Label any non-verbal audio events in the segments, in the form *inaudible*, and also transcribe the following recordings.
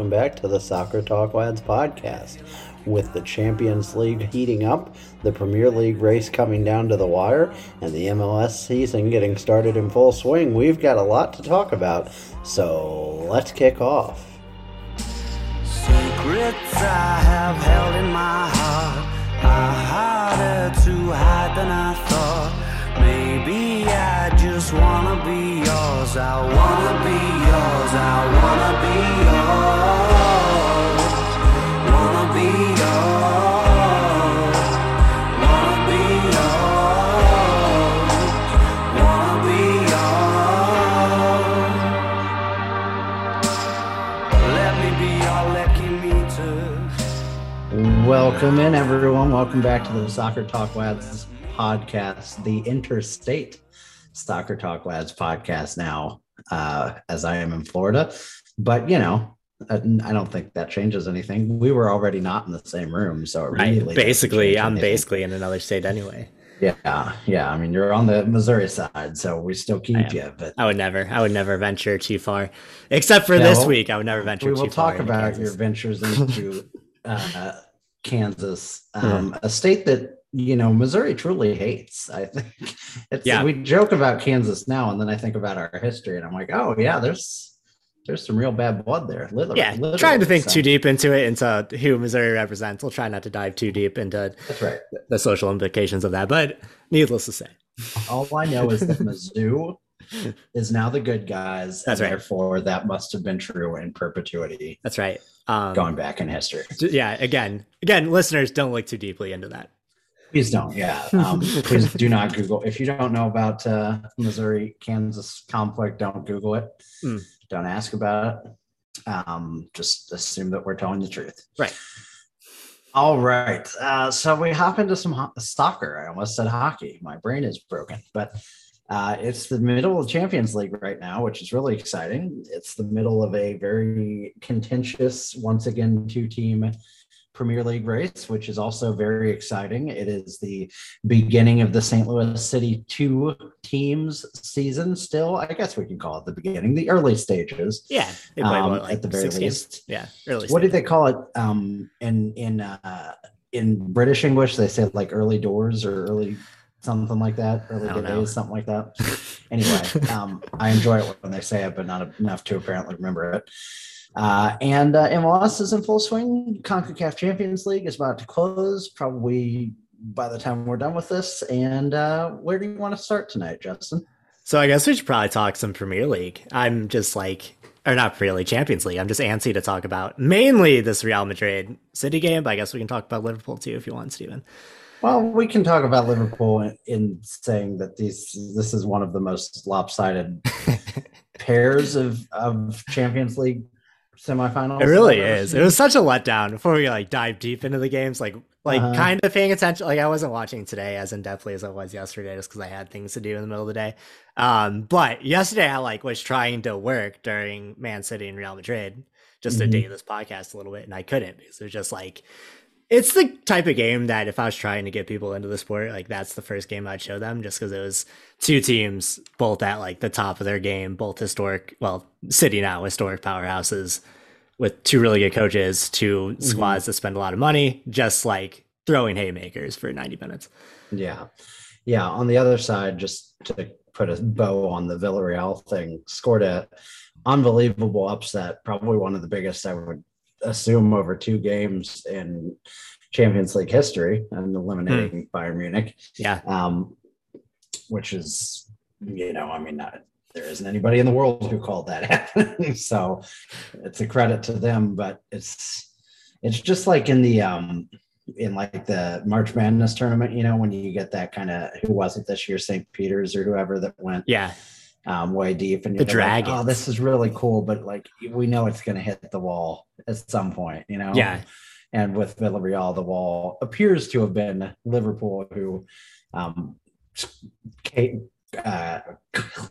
welcome back to the Soccer Talk Lads podcast. With the Champions League heating up, the Premier League race coming down to the wire, and the MLS season getting started in full swing, we've got a lot to talk about. So let's kick off. Secrets I have held in my heart are harder to hide than I thought. Maybe just wanna be yours. I wanna be yours. I wanna be yours. Wanna be yours. Wanna be yours. Wanna be yours. Let me be your lucky meter. Welcome in, everyone. Welcome back to the Soccer Talk Lads podcast, the Interstate Soccer Talk Lads podcast now, uh, as I am in Florida. But, you know, I I don't think that changes anything. We were already not in the same room, so Right. basically, I'm anything. basically in another state anyway. Yeah, yeah. I mean, you're on the Missouri side, so we still keep you. But I would never, I would never venture too far, except for Yeah, this week. I would never venture too far. we will talk about Kansas. your ventures into *laughs* uh, Kansas, um, a state that you know Missouri truly hates. I think *laughs* it's Yeah. we joke about Kansas now, and then I think about our history, and I'm like, oh yeah, there's there's some real bad blood there. Literally, Yeah, literally, trying to think so- too deep into it, into who Missouri represents. We'll try not to dive too deep into That's right. the social implications of that, but needless to say, All I know is that Mizzou *laughs* is now the good guys, That's and right. therefore that must have been true in perpetuity that's right. Um, going back in history. yeah, again, again, listeners, don't look too deeply into that. Please don't. Yeah. *laughs* Um, please do not Google. If you don't know about uh, Missouri Kansas conflict, don't Google it. Mm. Don't ask about it. Um, just assume that we're telling the truth. Right. All right. Uh, so we hop into some ho- soccer. I almost said hockey. My brain is broken, but uh, it's the middle of Champions League right now, which is really exciting. It's the middle of a very contentious, once again, two team Premier League race, which is also very exciting. It is the beginning of the St. Louis City two teams season. Still, I guess we can call it the beginning, the early stages. Yeah, Um, like at the very six games? least. Yeah, early. What did stage. they call it? Um, in in uh, in British English, they say like early doors or early something like that, early days, know. something like that. Anyway, um, I enjoy it when they say it, but not enough to apparently remember it. Uh, and uh, MLS is in full swing. CONCACAF Champions League is about to close, probably by the time we're done with this. And uh, where do you want to start tonight, Justin? So I guess we should probably talk some Premier League. I'm just like, or not Premier League, Champions League. I'm just antsy to talk about mainly this Real Madrid City game, but I guess we can talk about Liverpool too if you want, Stephen. Well, we can talk about Liverpool in, in saying that these this is one of the most lopsided *laughs* pairs of, of Champions League semifinals. It really is. It was such a letdown before we like dive deep into the games. Like, like Uh-huh. kind of paying attention. Like I wasn't watching today as in depthly as I was yesterday, just because I had things to do in the middle of the day. Um, but yesterday I like was trying to work during Man City and Real Madrid just to Mhm. date this podcast a little bit, and I couldn't because it was just like it's the type of game that if I was trying to get people into the sport, like that's the first game I'd show them just because it was two teams both at like the top of their game, both historic, well, City now historic powerhouses with two really good coaches, 2 mm-hmm. squads that spend a lot of money, just like throwing haymakers for 90 minutes. Yeah. Yeah. On the other side, just to put a bow on the Villarreal thing, scored a unbelievable upset, probably one of the biggest I would assume over two games in Champions League history and eliminating Bayern Munich. Yeah. Um, which is, you know, I mean, not, there isn't anybody in the world who called that happening. *laughs* so it's a credit to them, but it's it's just like in the um in like the March Madness tournament, you know, when you get that kind of who was it this year, St. Peter's or whoever that went Yeah. Um, way deep, and The you're like, oh, this is really cool, but like we know it's going to hit the wall at some point, you know. Yeah. And with Villarreal, the wall appears to have been Liverpool, who um, uh,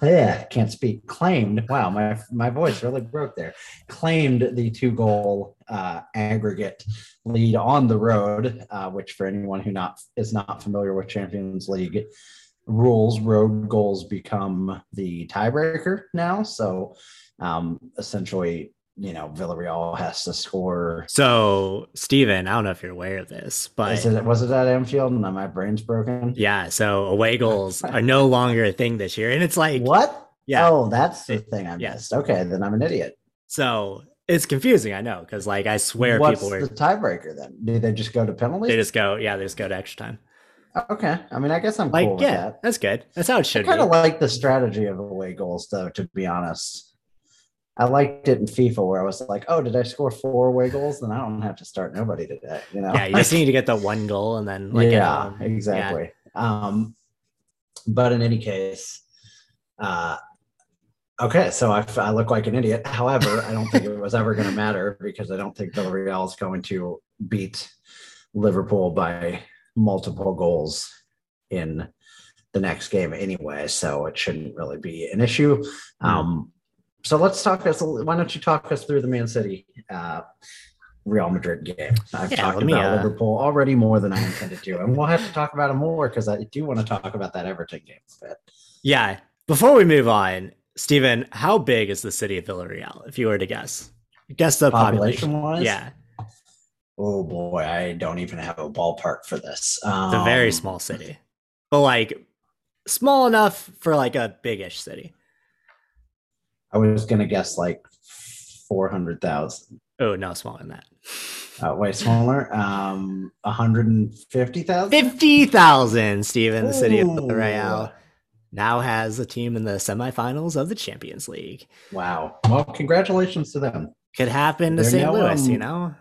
yeah, can't speak. Claimed. Wow, my my voice really broke there. Claimed the two goal uh, aggregate lead on the road, uh, which for anyone who not is not familiar with Champions League rules, road goals become the tiebreaker now. So um, essentially, you know, Villarreal has to score. So, Steven, I don't know if you're aware of this, but it, was it at Anfield and my brain's broken? yeah, so away goals are no longer a thing this year. And it's like, What? yeah. Oh, that's the It- thing I yeah. missed. Okay, then I'm an idiot. So it's confusing, I know, because like I swear What's people were, the tiebreaker then? Do they just go to penalties? they just go, yeah, they just go to extra time. Okay. I mean, I guess I'm Like, cool with yeah, that. that's good. That's how it should. Be. I kind of like the strategy of away goals, though. To be honest, I liked it in FIFA where I was like, "Oh, did I score four away goals? Then I don't have to start nobody today." You know? Yeah, you just *laughs* need to get the one goal and then like yeah, home. exactly. Um, but in any case, uh, okay, so I, I look like an idiot. However, I don't think it was ever going to matter because I don't think Villarreal is going to beat Liverpool by multiple goals in the next game anyway. So it shouldn't really be an issue. Hmm. Um, so let's talk us. Why don't you talk us through the Man City uh, Real Madrid game? I've Yeah, talked me, about uh, Liverpool already more than I intended to, and we'll have to talk about it more because I do want to talk about that Everton game. But Yeah. Before we move on, Stephen, how big is the city of Villarreal, if you were to guess? Guess the population. population wise, Yeah, Oh boy, I don't even have a ballpark for this. Um, it's a very small city, but like small enough for like a biggish city. I was gonna guess like four hundred thousand. Oh no, smaller than that. Uh, way smaller. Um, one hundred and fifty thousand. Fifty thousand. Stephen. the city of. Villarreal now has a team in the semifinals of the Champions League. Wow. Well, congratulations to them. Could happen to They're St. now, Louis, you um, know.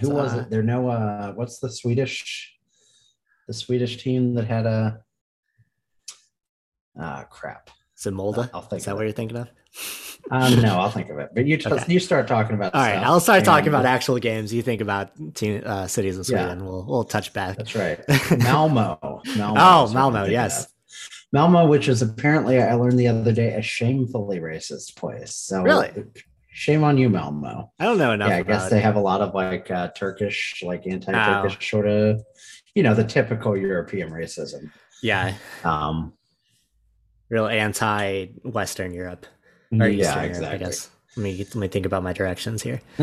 Who was Uh, it? There no uh what's the Swedish the Swedish team that had a ah crap. Is it Molda? I'll think Is that what it. you're thinking of? Um no, I'll think of it. But you just Okay. you start talking about All right, stuff, I'll start talking about actual games. You think about team, uh, cities in Yeah. Sweden. We'll we'll touch back. That's right. *laughs* Malmo. Malmo Oh, is what I'm Malmo, yes. of. Malmo, which is apparently I learned the other day a shamefully racist place. So Really? Shame on you, Malmo. I don't know enough. yeah, I guess they have a lot of like uh, Turkish, like anti-Turkish Oh. sort of, you know, the typical European racism. Yeah, Um, real anti-Western Europe or Eastern yeah, Europe. I guess. Let me let me think about my directions here. *laughs* *laughs*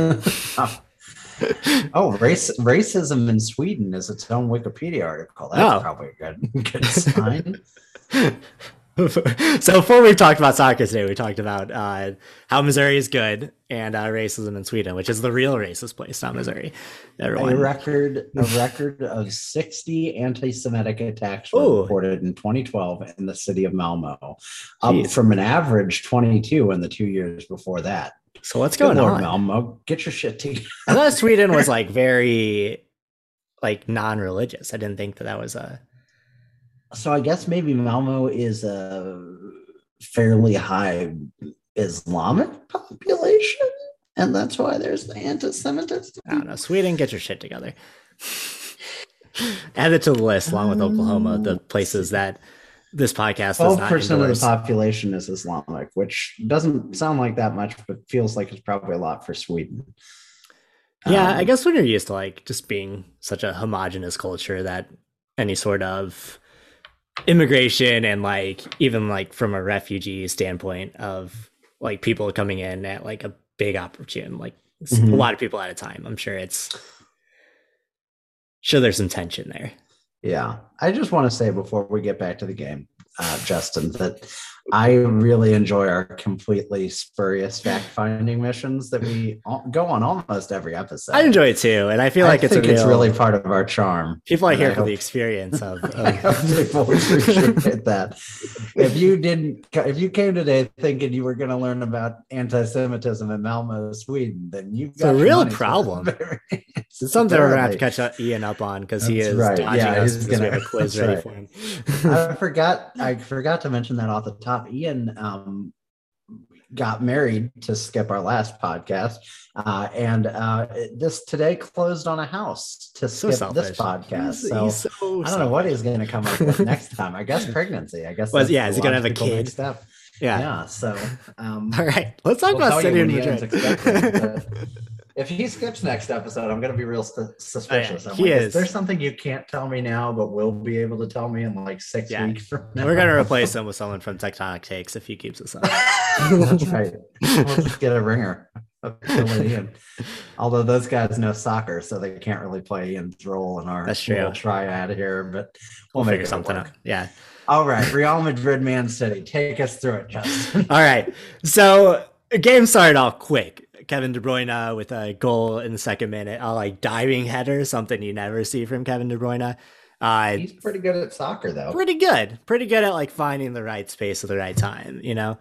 oh, race racism in Sweden is its own Wikipedia article. That's Oh. probably a good good sign. *laughs* *laughs* so before we've talked about soccer today, we talked about uh, how Missouri is good and uh, racism in Sweden, which is the real racist place, not Missouri. a Everyone. record a *laughs* record of 60 anti-Semitic attacks were Ooh. reported in 2012 in the city of Malmo, up Jeez. from an average 22 in the two years before that. So what's going Lord, on? Malmo, get your shit together. I thought Sweden was *laughs* like very like non-religious. I didn't think that that was a So I guess maybe Malmo is a fairly high Islamic population, and that's why there's the anti-Semitism. I don't know. Sweden, get your shit together. *laughs* Add it to the list along with Oklahoma, the places that this podcast does Twelve not percent of the population is Islamic, which doesn't sound like that much, but feels like it's probably a lot for Sweden. Yeah, Um, I guess when you're used to like just being such a homogenous culture that any sort of immigration and like even like from a refugee standpoint of like people coming in at like a big opportunity, like s- a lot of people at a time. I'm sure it's sure there's some tension there. Yeah, I just want to say before we get back to the game, uh, Justin, that I really enjoy our completely spurious fact-finding missions that we go on almost every episode. I enjoy it too, and I feel like I it's a think it's really part of our charm. people are here I for hope- the experience of, *laughs* I of people appreciate that. If you didn't, if you came today thinking you were going to learn about anti-Semitism in Malmo, Sweden, then you got a real problem. It's something we're gonna have to catch up Ian up on because he is right. dodging Yeah, us he's because gonna- have a quiz *laughs* ready right. for him. I *laughs* forgot. I forgot to mention that off the top. Ian, um, got married to skip our last podcast, uh, and uh, this today closed on a house to So skip this podcast. He's- so he's so I don't know what he's going to come up with next *laughs* time. I guess pregnancy. I guess. That's yeah, is he gonna have a kid? Step. Yeah. Yeah. So. Um, *laughs* All right. Let's talk we'll about City and when he ends Madrid. expecting, but if he skips next episode, I'm going to be real sus- suspicious. Oh, I'm he like, is. is there something you can't tell me now, but will be able to tell me in like six Yeah. weeks from now? We're gonna replace *laughs* him with someone from Tectonic Takes if he keeps us up. That's right. We'll just get a ringer. Fill it in. Although those guys know soccer, so they can't really play Ian's role in our That's true. little triad here, but We'll, we'll, make figure it something work. out. Yeah. All right, Real Madrid, Man City. Take us through it, Justin. *laughs* All right. So the game started off quick. Kevin De Bruyne uh, with a goal in the second minute, a like diving header, something you never see from Kevin De Bruyne. Uh, He's pretty good at soccer, though. pretty good, pretty good at like finding the right space at the right time. You know,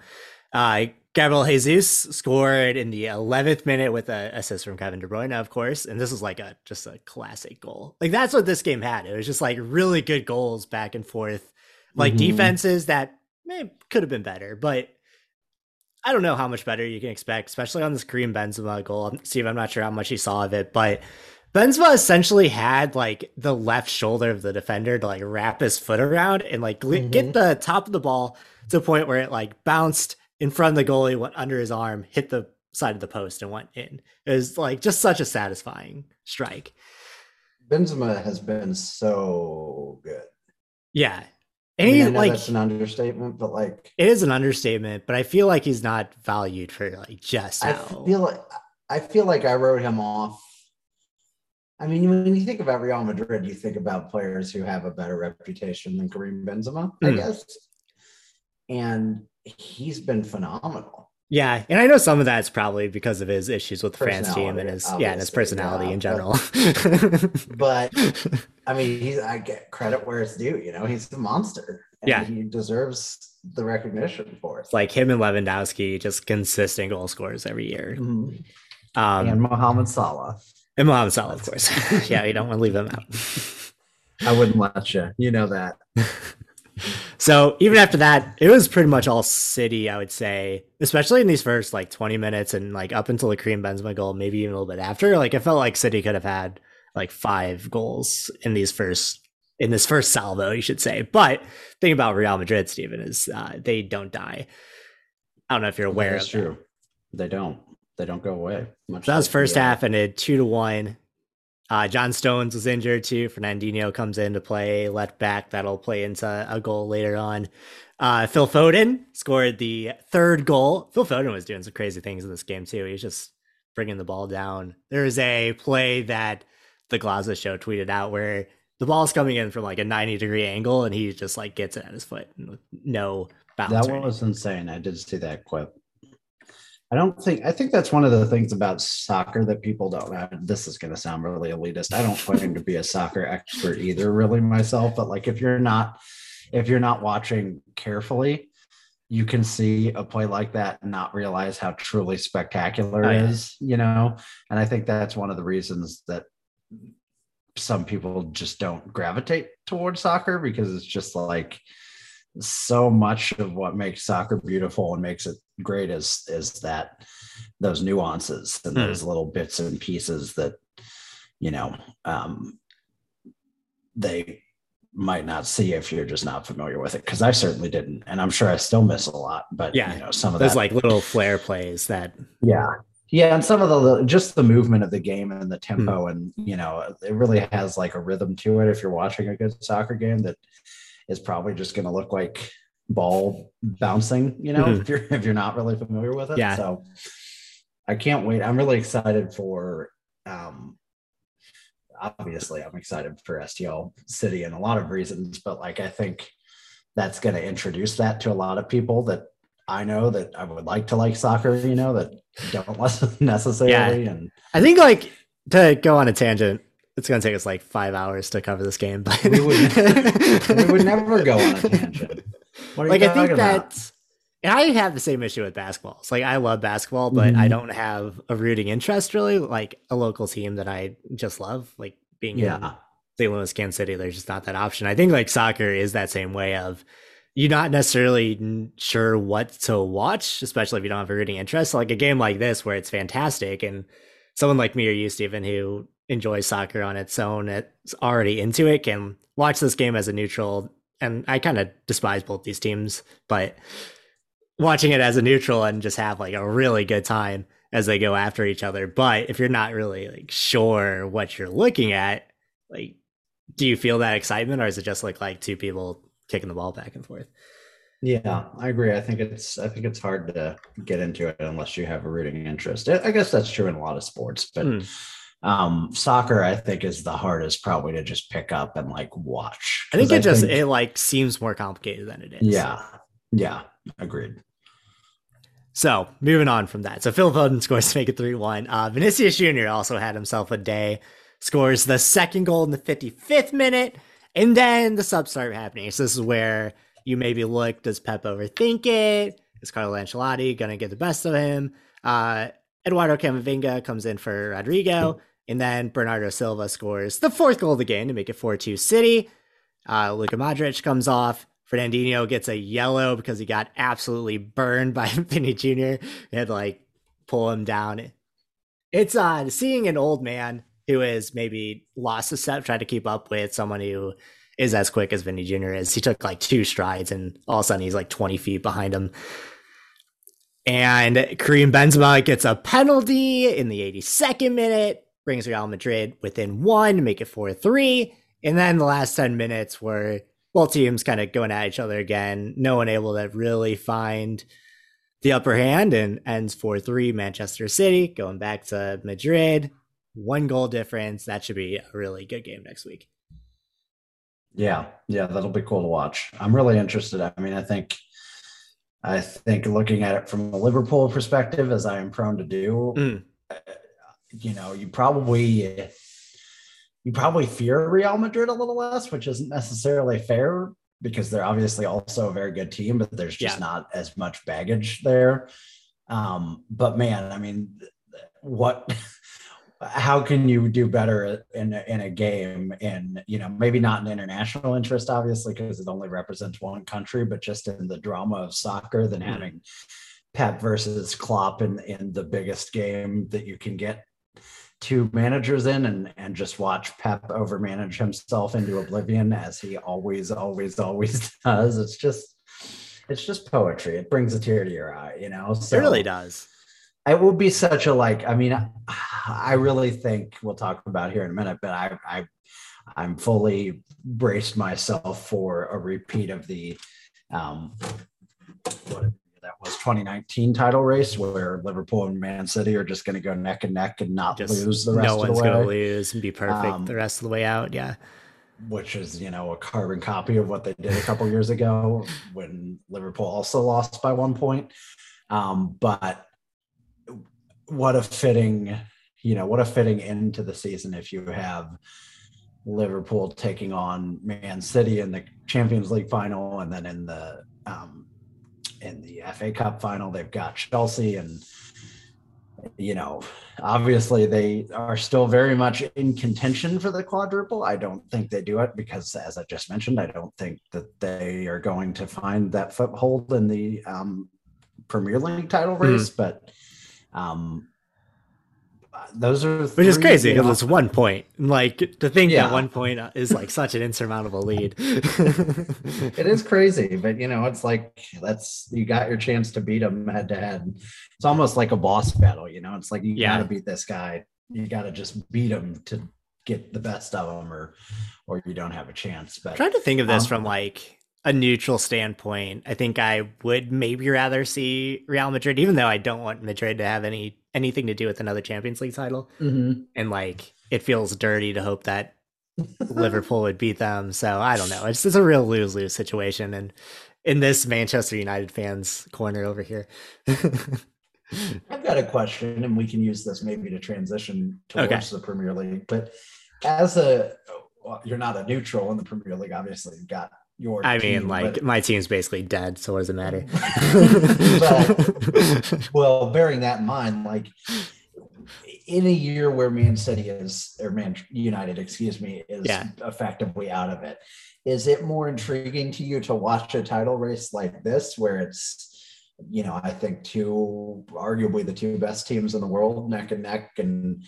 uh, Gabriel Jesus scored in the 11th minute with an assist from Kevin De Bruyne, of course, and this was like a just a classic goal. Like that's what this game had. It was just like really good goals back and forth, like Mhm. defenses that may could have been better, but. I don't know how much better you can expect, especially on this Karim Benzema goal. Steve, I'm not sure how much he saw of it, but Benzema essentially had like the left shoulder of the defender to like wrap his foot around and like gl- mm-hmm. get the top of the ball to the point where it like bounced in front of the goalie, went under his arm, hit the side of the post, and went in. It was like just such a satisfying strike. Benzema has been so good. Yeah. I, mean, he I know like that's an understatement, but like it is an understatement, but I feel like he's not valued for like just I how feel like I feel like I wrote him off. I mean, when you think about Real Madrid, you think about players who have a better reputation than Karim Benzema, I Mm. guess. And he's been phenomenal. Yeah, and I know some of that's probably because of his issues with the France team and his yeah, and his personality yeah, in general. *laughs* But *laughs* I mean, he's I get credit where it's due. You know, he's a monster. Yeah. he deserves the recognition for it. Like him and Lewandowski, just consistent goal scorers every year. Mhm. Um, and Mohamed Salah. and Mohamed Salah, of course. *laughs* yeah, you don't want to leave them out. I wouldn't let you. You know that. So even after that, it was pretty much all City, I would say, especially in these first like 20 minutes and like up until the Karim Benzema goal, maybe even a little bit after. Like I felt like City could have had like five goals in these first in this first salvo, you should say. But thing about Real Madrid, Stephen, is uh, they don't die. I don't know if you're aware That's of that. true. They don't. They don't go away. Much So that was first half ended two to one. Uh, John Stones was injured too. Fernandinho comes in to play left back. That'll play into a goal later on. Uh, Phil Foden scored the third goal. Phil Foden was doing some crazy things in this game too. He was just bringing the ball down. There is a play that the Glaza show tweeted out where the ball's coming in from like a 90 degree angle and he just like gets it at his foot no bounce. That one was insane. I did see that clip. I don't think I think that's one of the things about soccer that people don't know. This is going to sound really elitist. I don't claim to be a soccer expert either, really myself. But like, if you're not, if you're not watching carefully, you can see a play like that and not realize how truly spectacular Oh, it yeah. is. You know, and I think that's one of the reasons that some people just don't gravitate towards soccer because it's just like so much of what makes soccer beautiful and makes it great is is that those nuances and Hmm. those little bits and pieces that you know um they might not see if you're just not familiar with it because I certainly didn't and I'm sure I still miss a lot but Yeah. you know some of There's that like little flair plays that yeah. Yeah, and some of the just the movement of the game and the tempo, and you know, it really has like a rhythm to it. If you're watching a good soccer game, that is probably just going to look like ball bouncing. You know, Mhm. if you're if you're not really familiar with it. Yeah. So I can't wait. I'm really excited for. um Obviously, I'm excited for STL City and a lot of reasons, but like I think that's going to introduce that to a lot of people that I know that I would like to like soccer, you know, that don't *laughs* necessarily. And I think like to go on a tangent, it's gonna take us like five hours to cover this game, but we would, *laughs* *laughs* we would never go on a tangent. What are like you I think about? that and I have the same issue with basketball. It's like I love basketball, but I Mhm. don't have a rooting interest really. Like a local team that I just love, like being in yeah, St. Louis, Kansas City, there's just not that option. I think like soccer is that same way of you're not necessarily sure what to watch, especially if you don't have a rooting interest. Like a game like this, where it's fantastic, and someone like me or you, Stephen, who enjoys soccer on its own, it's already into it, can watch this game as a neutral. And I kind of despise both these teams, but watching it as a neutral and just have like a really good time as they go after each other. But if you're not really like sure what you're looking at, like, do you feel that excitement, or is it just like like two people kicking the ball back and forth? Yeah, I agree. I think it's I think it's hard to get into it unless you have a rooting interest. I guess that's true in a lot of sports, but mm. Um, soccer I think is the hardest probably to just pick up and like watch. I think it I just think, it like seems more complicated than it is. Yeah, yeah, agreed. So moving on from that. So Phil Foden scores to make it 3 1. Uh, Vinicius Jr. also had himself a day, scores the second goal in the 55th minute, and then the subs start happening. So this is where you maybe look, does Pep overthink it? Is Carlo Ancelotti going to get the best of him? Uh, Eduardo Camavinga comes in for Rodrygo, and then Bernardo Silva scores the fourth goal of the game to make it 4 2 City. Uh, Luka Modric comes off. Fernandinho gets a yellow because he got absolutely burned by *laughs* Vinny Jr. He had to like pull him down. It's uh seeing an old man who is maybe lost a step, trying to keep up with someone who is as quick as Vinny Jr. is. He took like two strides and all of a sudden he's like 20 feet behind him. And Karim Benzema gets a penalty in the 82nd minute, brings Real Madrid within one, make it 4 3. And then the last 10 minutes were both teams kind of going at each other again. No one able to really find the upper hand and ends 4 3 Manchester City going back to Madrid. One goal difference. That should be a really good game next week. Yeah, yeah, that'll be cool to watch. I'm really interested. I mean, I think I think looking at it from a Liverpool perspective, as I am prone to do, mm. You know, you probably you probably fear Real Madrid a little less, which isn't necessarily fair because they're obviously also a very good team, but there's just yeah. not as much baggage there. Um, but man, I mean, what? *laughs* How can you do better in a, in a game? In you know, maybe not in international interest, obviously, because it only represents one country, but just in the drama of soccer than mm-hmm. having Pep versus Klopp in in the biggest game that you can get two managers in and and just watch Pep overmanage himself into oblivion as he always, always, always *laughs* does. It's just it's just poetry. It brings a tear to your eye, you know. So it really does. It will be such a like. I mean, I, really think we'll talk about here in a minute, but I I I'm fully braced myself for a repeat of the um what that was 2019 title race where Liverpool and Man City are just going to go neck and neck and not just lose the rest no of the way. No one's going to lose and be perfect um, the rest of the way out. Yeah. Which is, you know, a carbon copy of what they did a couple years ago when Liverpool also lost by one point. Um, but what a fitting, you know, what a fitting end to the season if you have Liverpool taking on Man City in the Champions League final and then in the um, in the FA Cup final. They've got Chelsea, and you know, obviously they are still very much in contention for the quadruple. I don't think they do it because, as I just mentioned, I don't think that they are going to find that foothold in the um, Premier League title race. Mm. But um, those are which is crazy because it's one point. Like to think yeah. that one point is like such an insurmountable lead. *laughs* *laughs* it is crazy, but you know, it's like that's you got your chance to beat them head to head. It's almost like a boss battle. You know, it's like you yeah. got to beat this guy. You got to just beat him to get the best of them, or or you don't have a chance. But I'm trying to think of this um, from like a neutral standpoint, I think I would maybe rather see Real Madrid, even though I don't want Madrid to have any anything to do with another Champions League title. Mm-hmm. And like, it feels dirty to hope that Liverpool would beat them. So I don't know. It's just a real lose lose situation. And in this Manchester United fans corner over here. *laughs* I've got a question, and we can use this maybe to transition towards okay. the Premier League. But as a, well, you're not a neutral in the Premier League, obviously. You've got your I team, mean, like but... my team's basically dead, so what does it matter? *laughs* but, well, bearing that in mind, like in a year where Man City is or Man United, excuse me, is Yeah. effectively out of it. Is it more intriguing to you to watch a title race like this, where it's you know, I think two arguably the two best teams in the world, neck and neck, and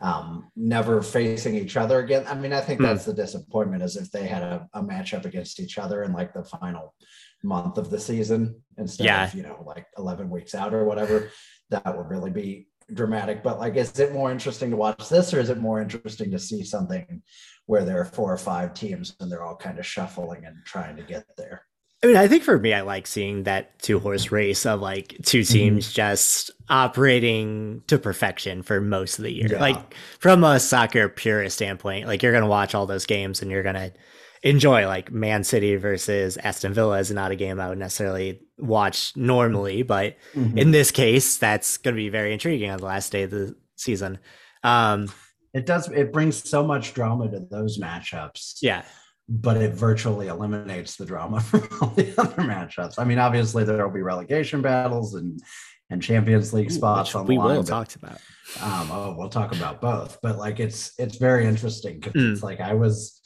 um, never facing each other again. I mean, I think Hmm. that's the disappointment is if they had a, a matchup against each other in like the final month of the season instead Yeah. of you know like 11 weeks out or whatever that would really be dramatic but like is it more interesting to watch this or is it more interesting to see something where there are four or five teams and they're all kind of shuffling and trying to get there I mean, I think for me, I like seeing that two horse race of like two Mm-hmm. teams just operating to perfection for most of the year. Yeah. Like from a soccer purist standpoint, like you're gonna watch all those games and you're gonna enjoy like Man City versus Aston Villa is not a game I would necessarily watch normally, but Mm-hmm. in this case, that's gonna be very intriguing on the last day of the season. Um, it does it brings so much drama to those matchups yeah, but it virtually eliminates the drama *laughs* from all the other matchups i mean obviously there will be relegation battles and and champions league spots which on we the line, will talk about. um oh we'll talk about both but like it's it's very interesting because Mm. it's like i was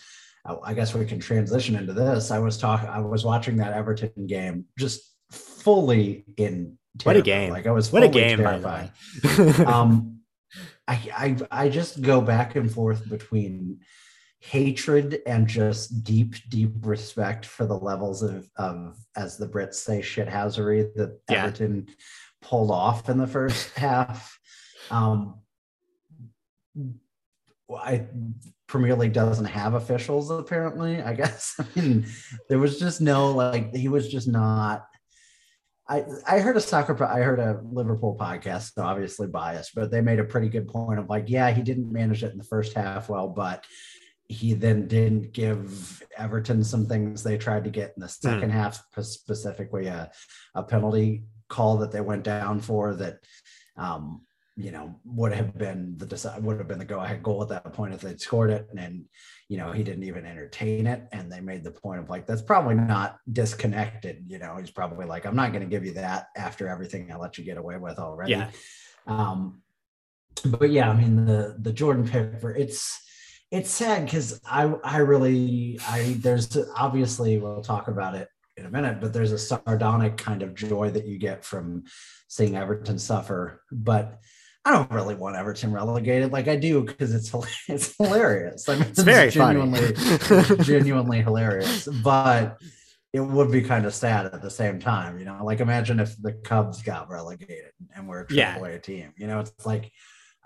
I- guess we can transition into this i was talking i was watching that everton game just fully in What a game. like i was What a game, by the terrified. way. *laughs* um I, I i just go back and forth between hatred and just deep deep respect for the levels of of as the brits say shithousery that Yeah. everton pulled off in the first *laughs* half um I Premier League doesn't have officials apparently. I guess. *laughs* I mean, there was just no like he was just not. I I heard a soccer. I heard a Liverpool podcast, so obviously biased, but they made a pretty good point of like, yeah, he didn't manage it in the first half well, but he then didn't give Everton some things they tried to get in the second half, specifically a, a penalty call that they went down for that um, you know, would have been the decide would have been the go ahead goal at that point if they'd scored it. And then, you know, he didn't even entertain it. And they made the point of like, that's probably not disconnected. You know, he's probably like, I'm not going to give you that after everything I let you get away with already. Yeah. Um, but yeah, I mean the the Jordan Pickford, it's it's sad because I I really I there's obviously we'll talk about it in a minute, but there's a sardonic kind of joy that you get from seeing Everton suffer. But I don't really want Everton relegated like I do because it's *laughs* it's hilarious. I mean, It's very genuinely genuinely hilarious, but it would be kind of sad at the same time. You know, like imagine if the Cubs got relegated and we're a Yeah. AAA team. You know, it's like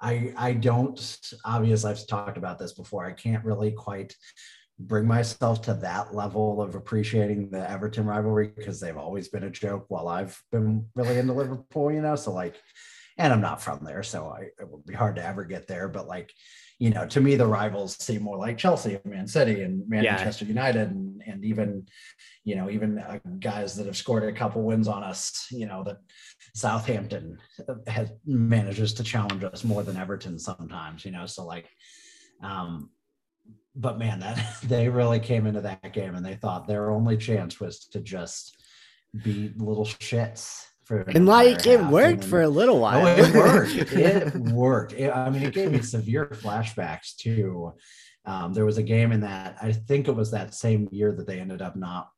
I I don't obvious I've talked about this before. I can't really quite bring myself to that level of appreciating the Everton rivalry because they've always been a joke while I've been really into Liverpool, you know. So like and I'm not from there, so I, it would be hard to ever get there. But like, you know, to me, the rivals seem more like Chelsea and Man City and Yeah. Manchester United, and and even, you know, even uh, guys that have scored a couple wins on us. You know, that Southampton has manages to challenge us more than Everton sometimes. You know, so like, um, but man, that *laughs* they really came into that game and they thought their only chance was to just be little shits. For an and like it half, worked then- for a little while. Oh, it worked. *laughs* It worked. It- I mean, it gave me severe flashbacks too. Um, there was a game in that I think it was that same year that they ended up not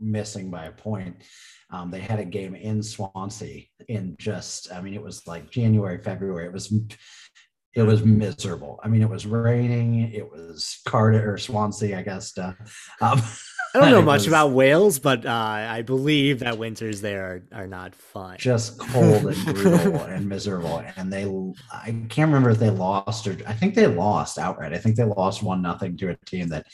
missing by a point. Um, they had a game in Swansea in just, I mean, it was like January, February. It was, it was miserable. I mean, it was raining. It was Cardiff or Swansea, I guess. Uh, um, *laughs* I don't know much was- about Wales, but uh, I believe that winters there are, are not fun. just cold and brutal and miserable. And they, I can't remember if they lost or I think they lost outright. I think they lost one nothing to a team that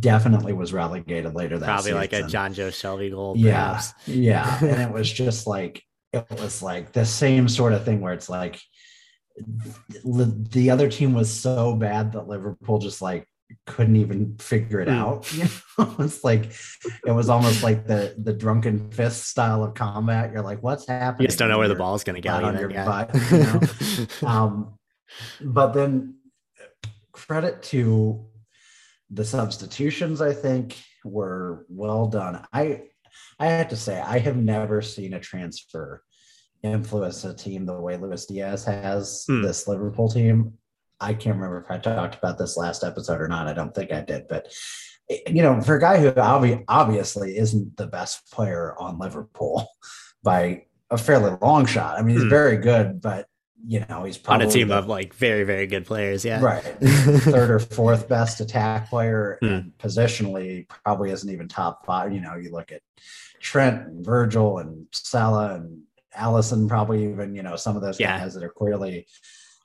definitely was relegated later that Probably like a season. Jonjo Shelvey goal, yeah, yeah. *laughs* And it was just like it was like the same sort of thing where it's like the other team was so bad that Liverpool just like couldn't even figure it Hmm. out. *laughs* You know, *laughs* it's like it was almost like the the drunken fist style of combat. You're like, what's happening? You just don't know where the You're ball's going to go. on your butt, you know? *laughs* um, but then credit to the substitutions, I think were well done. I I have to say, I have never seen a transfer influence a team the way Luis Diaz has Hmm. this Liverpool team. I can't remember if I talked about this last episode or not. I don't think I did, but you know, for a guy who obvi- obviously isn't the best player on Liverpool *laughs* by a fairly long shot. I mean, he's Hmm. very good, but you know, he's probably on a team of like very very good players. Yeah, right third or fourth best attack player Hmm. and positionally probably isn't even top five you know you look at trent and virgil and salah and alisson probably even you know some of those Yeah. guys that are clearly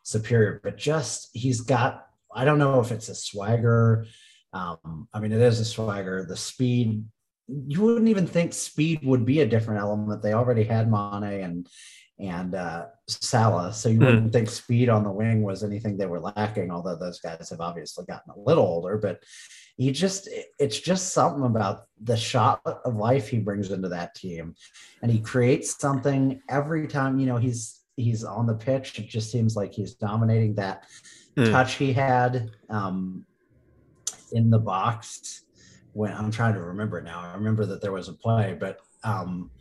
superior but just he's got i don't know if it's a swagger um i mean it is a swagger the speed you wouldn't even think speed would be a different element they already had mane and and uh, Salah. So you Hmm. wouldn't think speed on the wing was anything they were lacking, although those guys have obviously gotten a little older. But he just it's just something about the shot of life he brings into that team. And he creates something every time, you know, he's, he's on the pitch. It just seems like he's dominating that Hmm. touch he had um, in the box when I'm trying to remember it now. I remember that there was a play, but um,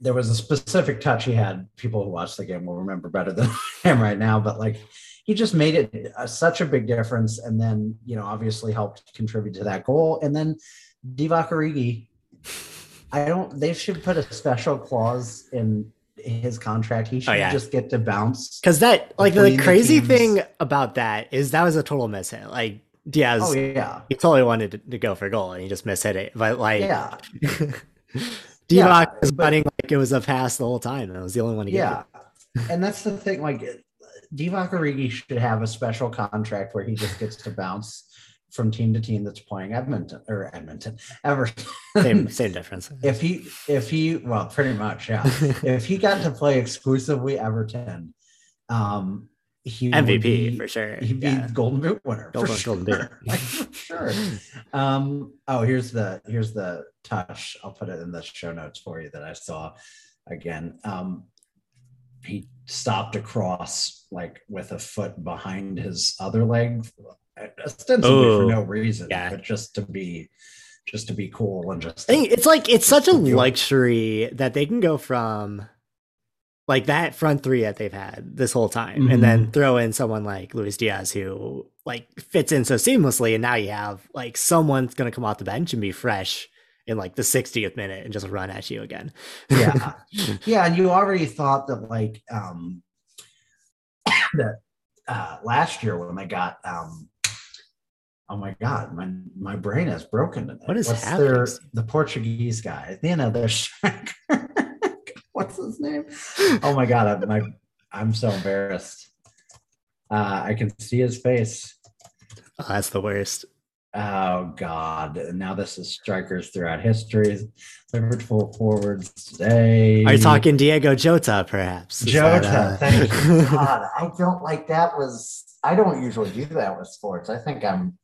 there was a specific touch he had. People who watch the game will remember better than *laughs* I am right now, but like he just made it uh, such a big difference, and then you know obviously helped contribute to that goal. And then Divock Origi, I don't. They should put a special clause in his contract. He should Oh, yeah. just get to bounce. Because that, like, the the crazy teams. thing about that is that was a total mishit. Like Diaz, Oh yeah, he totally wanted to, to go for goal and he just mishit it. But like, yeah. *laughs* Divock Yeah, was but- running like it was a pass the whole time. That was the only one he Yeah. and that's the thing. Like Divock Origi should have a special contract where he just gets to bounce from team to team that's playing Edmonton or Edmonton, Everton. Same, *laughs* same difference. if he, if he, well, pretty much, yeah. *laughs* if he got to play exclusively Everton, um, he would MVP be- for sure. He'd be Yeah. Golden Boot winner. Golden- *laughs* for Golden sure. Boot. Like, sure. Um, oh, here's the here's the touch. I'll put it in the show notes for you that I saw again. Um, he stopped across like with a foot behind his other leg, ostensibly Oh, for no reason, yeah. but just to be just to be cool and just I think it's like it's such a to feel- luxury that they can go from like that front three that they've had this whole time, and then throw in someone like Luis Diaz who like fits in so seamlessly, and now you have like someone's gonna come off the bench and be fresh in like the 60th minute and just run at you again. yeah *laughs* yeah and you already thought that like um *coughs* that uh last year when they got um oh my god my my brain is broken today. What is what's happening, their the portuguese guy you know their *laughs* what's his name oh my god i'm my i'm so embarrassed uh i can see his face Oh, that's the worst. Oh God! Now this is strikers throughout history. Liverpool forwards today. Are you talking Diogo Jota, perhaps? Is that, Jota? uh, Thank you. *laughs* God, I don't like that. Was I don't usually do that with sports. I think I'm.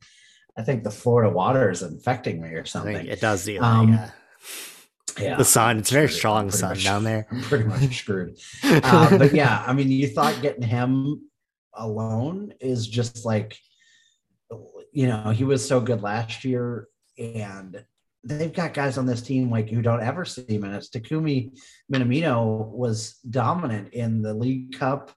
I think the Florida water is infecting me or something. it does the Um, yeah. yeah, the sun. It's very Pretty- strong pretty sun much- down there. I'm pretty much screwed. *laughs* uh, but yeah, I mean, you thought getting him alone is just like, you know, he was so good last year, and they've got guys on this team like who don't ever see minutes. Takumi Minamino was dominant in the League Cup.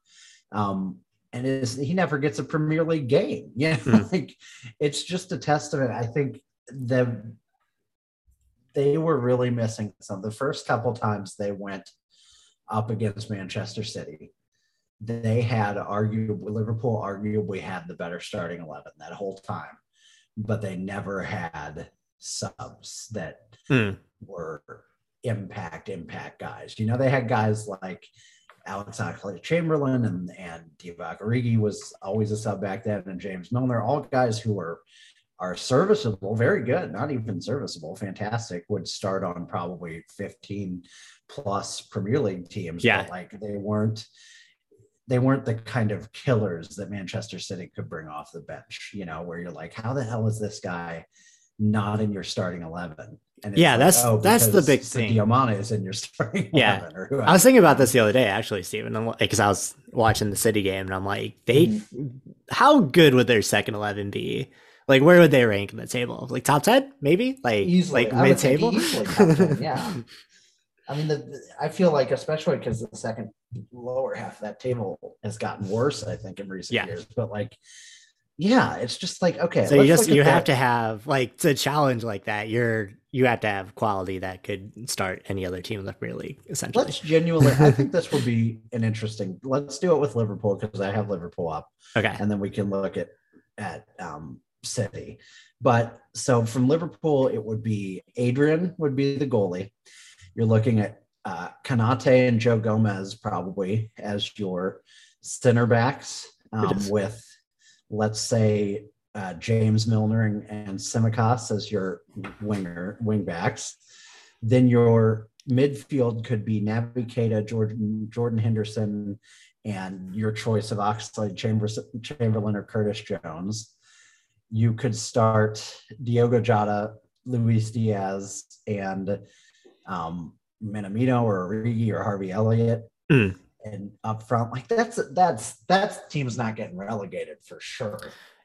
Um, and is he never gets a Premier League game. *laughs* Yeah, Hmm. like it's just a testament. I think the they were really missing some. The first couple times they went up against Manchester City, they had arguably Liverpool arguably had the better starting eleven that whole time, but they never had subs that Hmm. were impact impact guys. You know, they had guys like Alex Oxlade Chamberlain and and Divock Origi was always a sub back then, and James Milner, all guys who were are serviceable, very good, not even serviceable, fantastic, would start on probably 15 plus Premier League teams. Yeah. But like they weren't they weren't the kind of killers that Manchester City could bring off the bench, you know, where you're like, how the hell is this guy not in your starting 11? Yeah, that's- that's the big thing. Sadio Mane is in your *laughs* starting Yeah. I was thinking about this the other day, actually, Steven, because I was watching the City game, and I'm like, they, Mm-hmm. how good would their second eleven be? Like, where would they rank in the table? Like top ten, maybe? Like, easily, like mid table? easily top 10, yeah. *laughs* I mean, the, I feel like especially because the second lower half of that table has gotten worse. I think in recent Yeah. years, but like, yeah, it's just like okay. So you just you have that. to have like to challenge like that. You're you have to have quality that could start any other team in the Premier League essentially. Let's genuinely. I think this would *laughs* be an interesting. Let's do it with Liverpool because I have Liverpool up. okay. and then we can look at at um, City. But so from Liverpool, it would be Adrian would be the goalie. You're looking at uh, Konate and Joe Gomez probably as your center backs, um, with let's say uh, James Milner and, and Tsimikas as your winger wing backs. Then your midfield could be Naby Keita, Jordan Jordan Henderson, and your choice of Oxlade Chamberlain or Curtis Jones. You could start Diogo Jota, Luis Diaz, and um, Minamino or Origi or Harvey Elliott. Mm. And up front, like that's that's that's team's not getting relegated for sure.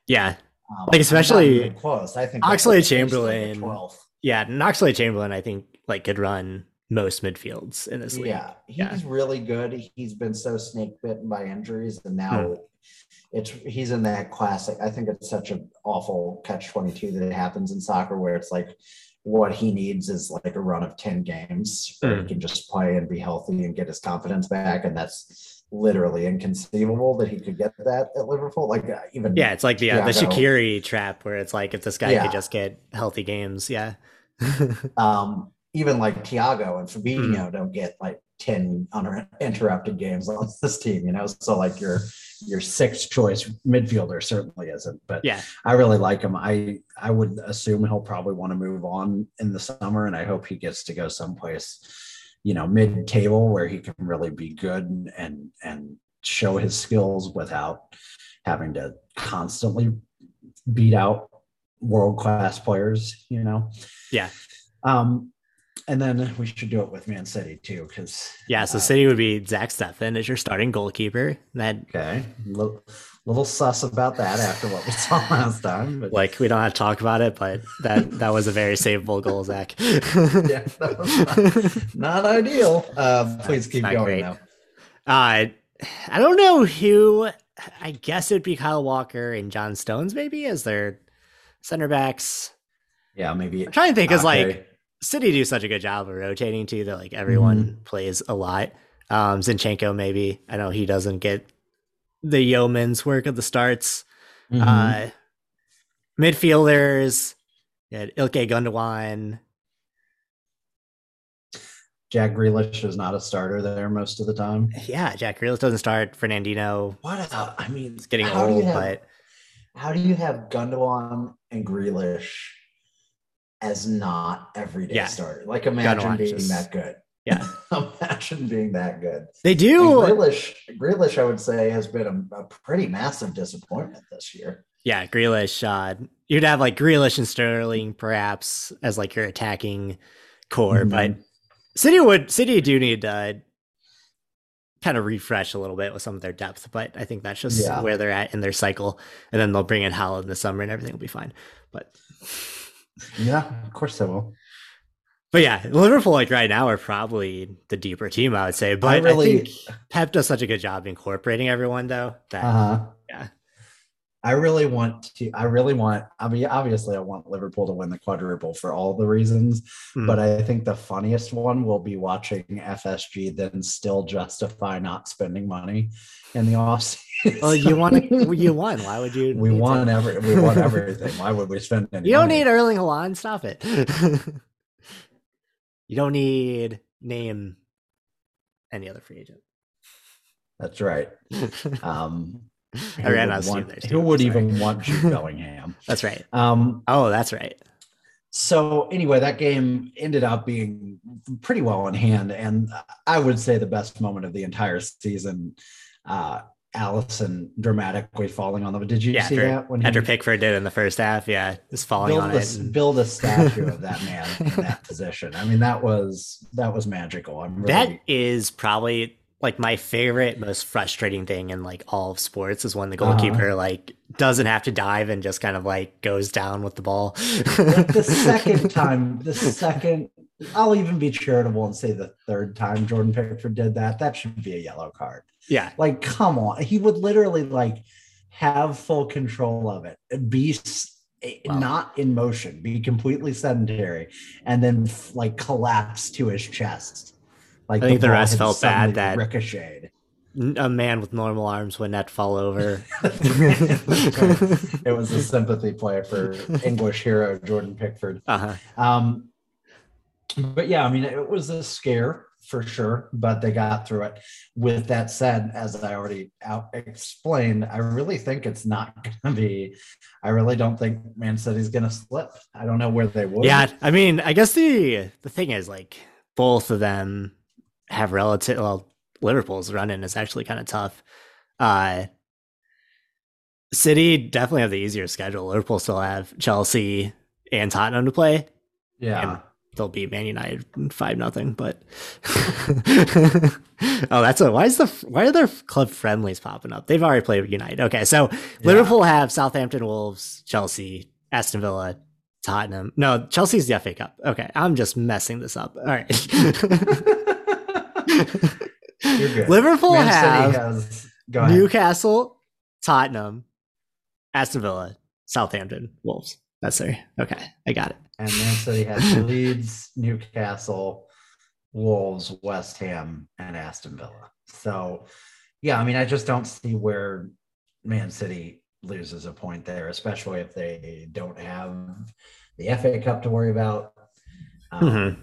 Yeah. Um, Like, especially close. I think that's Oxlade like the Chamberlain. Yeah. Oxlade Chamberlain, I think, like could run most midfields in this league. Yeah, he's Yeah. really good. He's been so snake bitten by injuries, and now Hmm. it's he's in that classic. I think it's such an awful catch twenty two that it happens in soccer, where it's like what he needs is like a run of ten games where Hmm. he can just play and be healthy and get his confidence back, and that's literally inconceivable that he could get that at Liverpool. Like uh, even Yeah, it's like the uh, the. Shaqiri trap where it's like if this guy Yeah. could just get healthy games, yeah. *laughs* um, even like Thiago and Fabinho Hmm. don't get like 10 uninterrupted games on *laughs* this team, you know. So like your your sixth choice midfielder certainly isn't. But Yeah. I really like him. I I would assume he'll probably want to move on in the summer, and I hope he gets to go someplace, you know, mid table where he can really be good and and, and show his skills without having to constantly beat out world class players, you know. Yeah. Um, and then we should do it with Man City too, because Yeah, so Uh, City would be Zach Steffen as your starting goalkeeper. That okay, little, little sus about that after what we *laughs* saw last time, but like we don't have to talk about it, but that that was a very savable goal, Zach. *laughs* yeah, not, not ideal. Um, please keep going great. though. Uh, I don't know who. I guess it would be Kyle Walker and John Stones, maybe as their center backs. Yeah, maybe I'm trying to think, because like. City do such a good job of rotating too that like everyone Mm-hmm. plays a lot. Um, Zinchenko maybe. I know he doesn't get the yeoman's work of the starts. Mhm. Uh, midfielders, had Ilkay Gundogan. Jack Grealish is not a starter there most of the time. Yeah, Jack Grealish doesn't start. Fernandinho What? A, I mean, it's getting how do you old, have- but how do you have Gundogan and Grealish as not everyday Yeah. starter? Like imagine being just- that good. yeah, *laughs* imagine being that good. they And do. Grealish, Grealish, I would say, has been a, a pretty massive disappointment this year. Yeah, Grealish. Uh, you'd have like Grealish and Sterling perhaps as like your attacking core, Mhm. but City would City do need to kind of refresh a little bit with some of their depth. But I think that's just Yeah. where they're at in their cycle, and then they'll bring in Haaland in the summer, and everything will be fine. But Yeah, of course they will. but yeah, Liverpool like right now are probably the deeper team, I would say. But I, really- think Pep does such a good job incorporating everyone, though. That Uh huh. Yeah. I really want to. I really want. I mean, obviously, I want Liverpool to win the quadruple for all the reasons. Hmm. But I think the funniest one will be watching FSG then still justify not spending money in the offseason. well, you want to, *laughs* you won. Why would you? we need to- won every. We won everything. Why would we spend any? *laughs* You don't money? need Erling Haaland. Stop it. *laughs* you don't need name any other free agent. That's right. Um, I ran out of steam want- there, Who would even want Jude *laughs* Bellingham? That's right. Um, Oh, that's right. so anyway, that game ended up being pretty well in hand, and I would say the best moment of the entire season. Uh, Alisson dramatically falling on the. Did you Yeah, see after, that when after Pickford did in the first half, yeah, just falling on a, it. and- build a statue of that *laughs* man in that position? I mean, that was that was magical. I'm really, That is probably like my favorite, most frustrating thing in like all of sports is when the Uh-huh. goalkeeper like doesn't have to dive and just kind of like goes down with the ball. like the *laughs* second time, the second I'll even be charitable and say the third time Jordan Pickford did that, that should be a yellow card. Yeah. Like, come on. He would literally like have full control of it, be wow. not in motion, be completely sedentary, and then like collapse to his chest. Like I think the, the rest felt bad that ricocheted. A man with normal arms would not fall over. *laughs* *laughs* it was a sympathy play for English hero Jordan Pickford. Uh-huh. Um, but yeah, I mean, it was a scare for sure, but they got through it. With that said, as I already out explained, I really think it's not *laughs* going to be. I really don't think Man City's going to slip. I don't know where they will. Yeah, I mean, I guess the the thing is like both of them have relative. Well, Liverpool's running is actually kind of tough. Uh City definitely have the easier schedule. Liverpool still have Chelsea and Tottenham to play. Yeah they'll beat Man United five nothing. But *laughs* oh, that's a why is the why are their club friendlies popping up? They've already played United. Okay, so yeah. Liverpool have Southampton, Wolves, Chelsea, Aston Villa, Tottenham. No, Chelsea's the FA Cup. Okay, I'm just messing this up. All right. *laughs* Liverpool Man have has, Newcastle, Tottenham, Aston Villa, Southampton, Wolves. That's there. Okay, I got it and Man City has *laughs* Leeds, Newcastle, Wolves, West Ham, and Aston Villa. So, yeah, I mean, I just don't see where Man City loses a point there, especially if they don't have the FA Cup to worry about. Um, mm-hmm.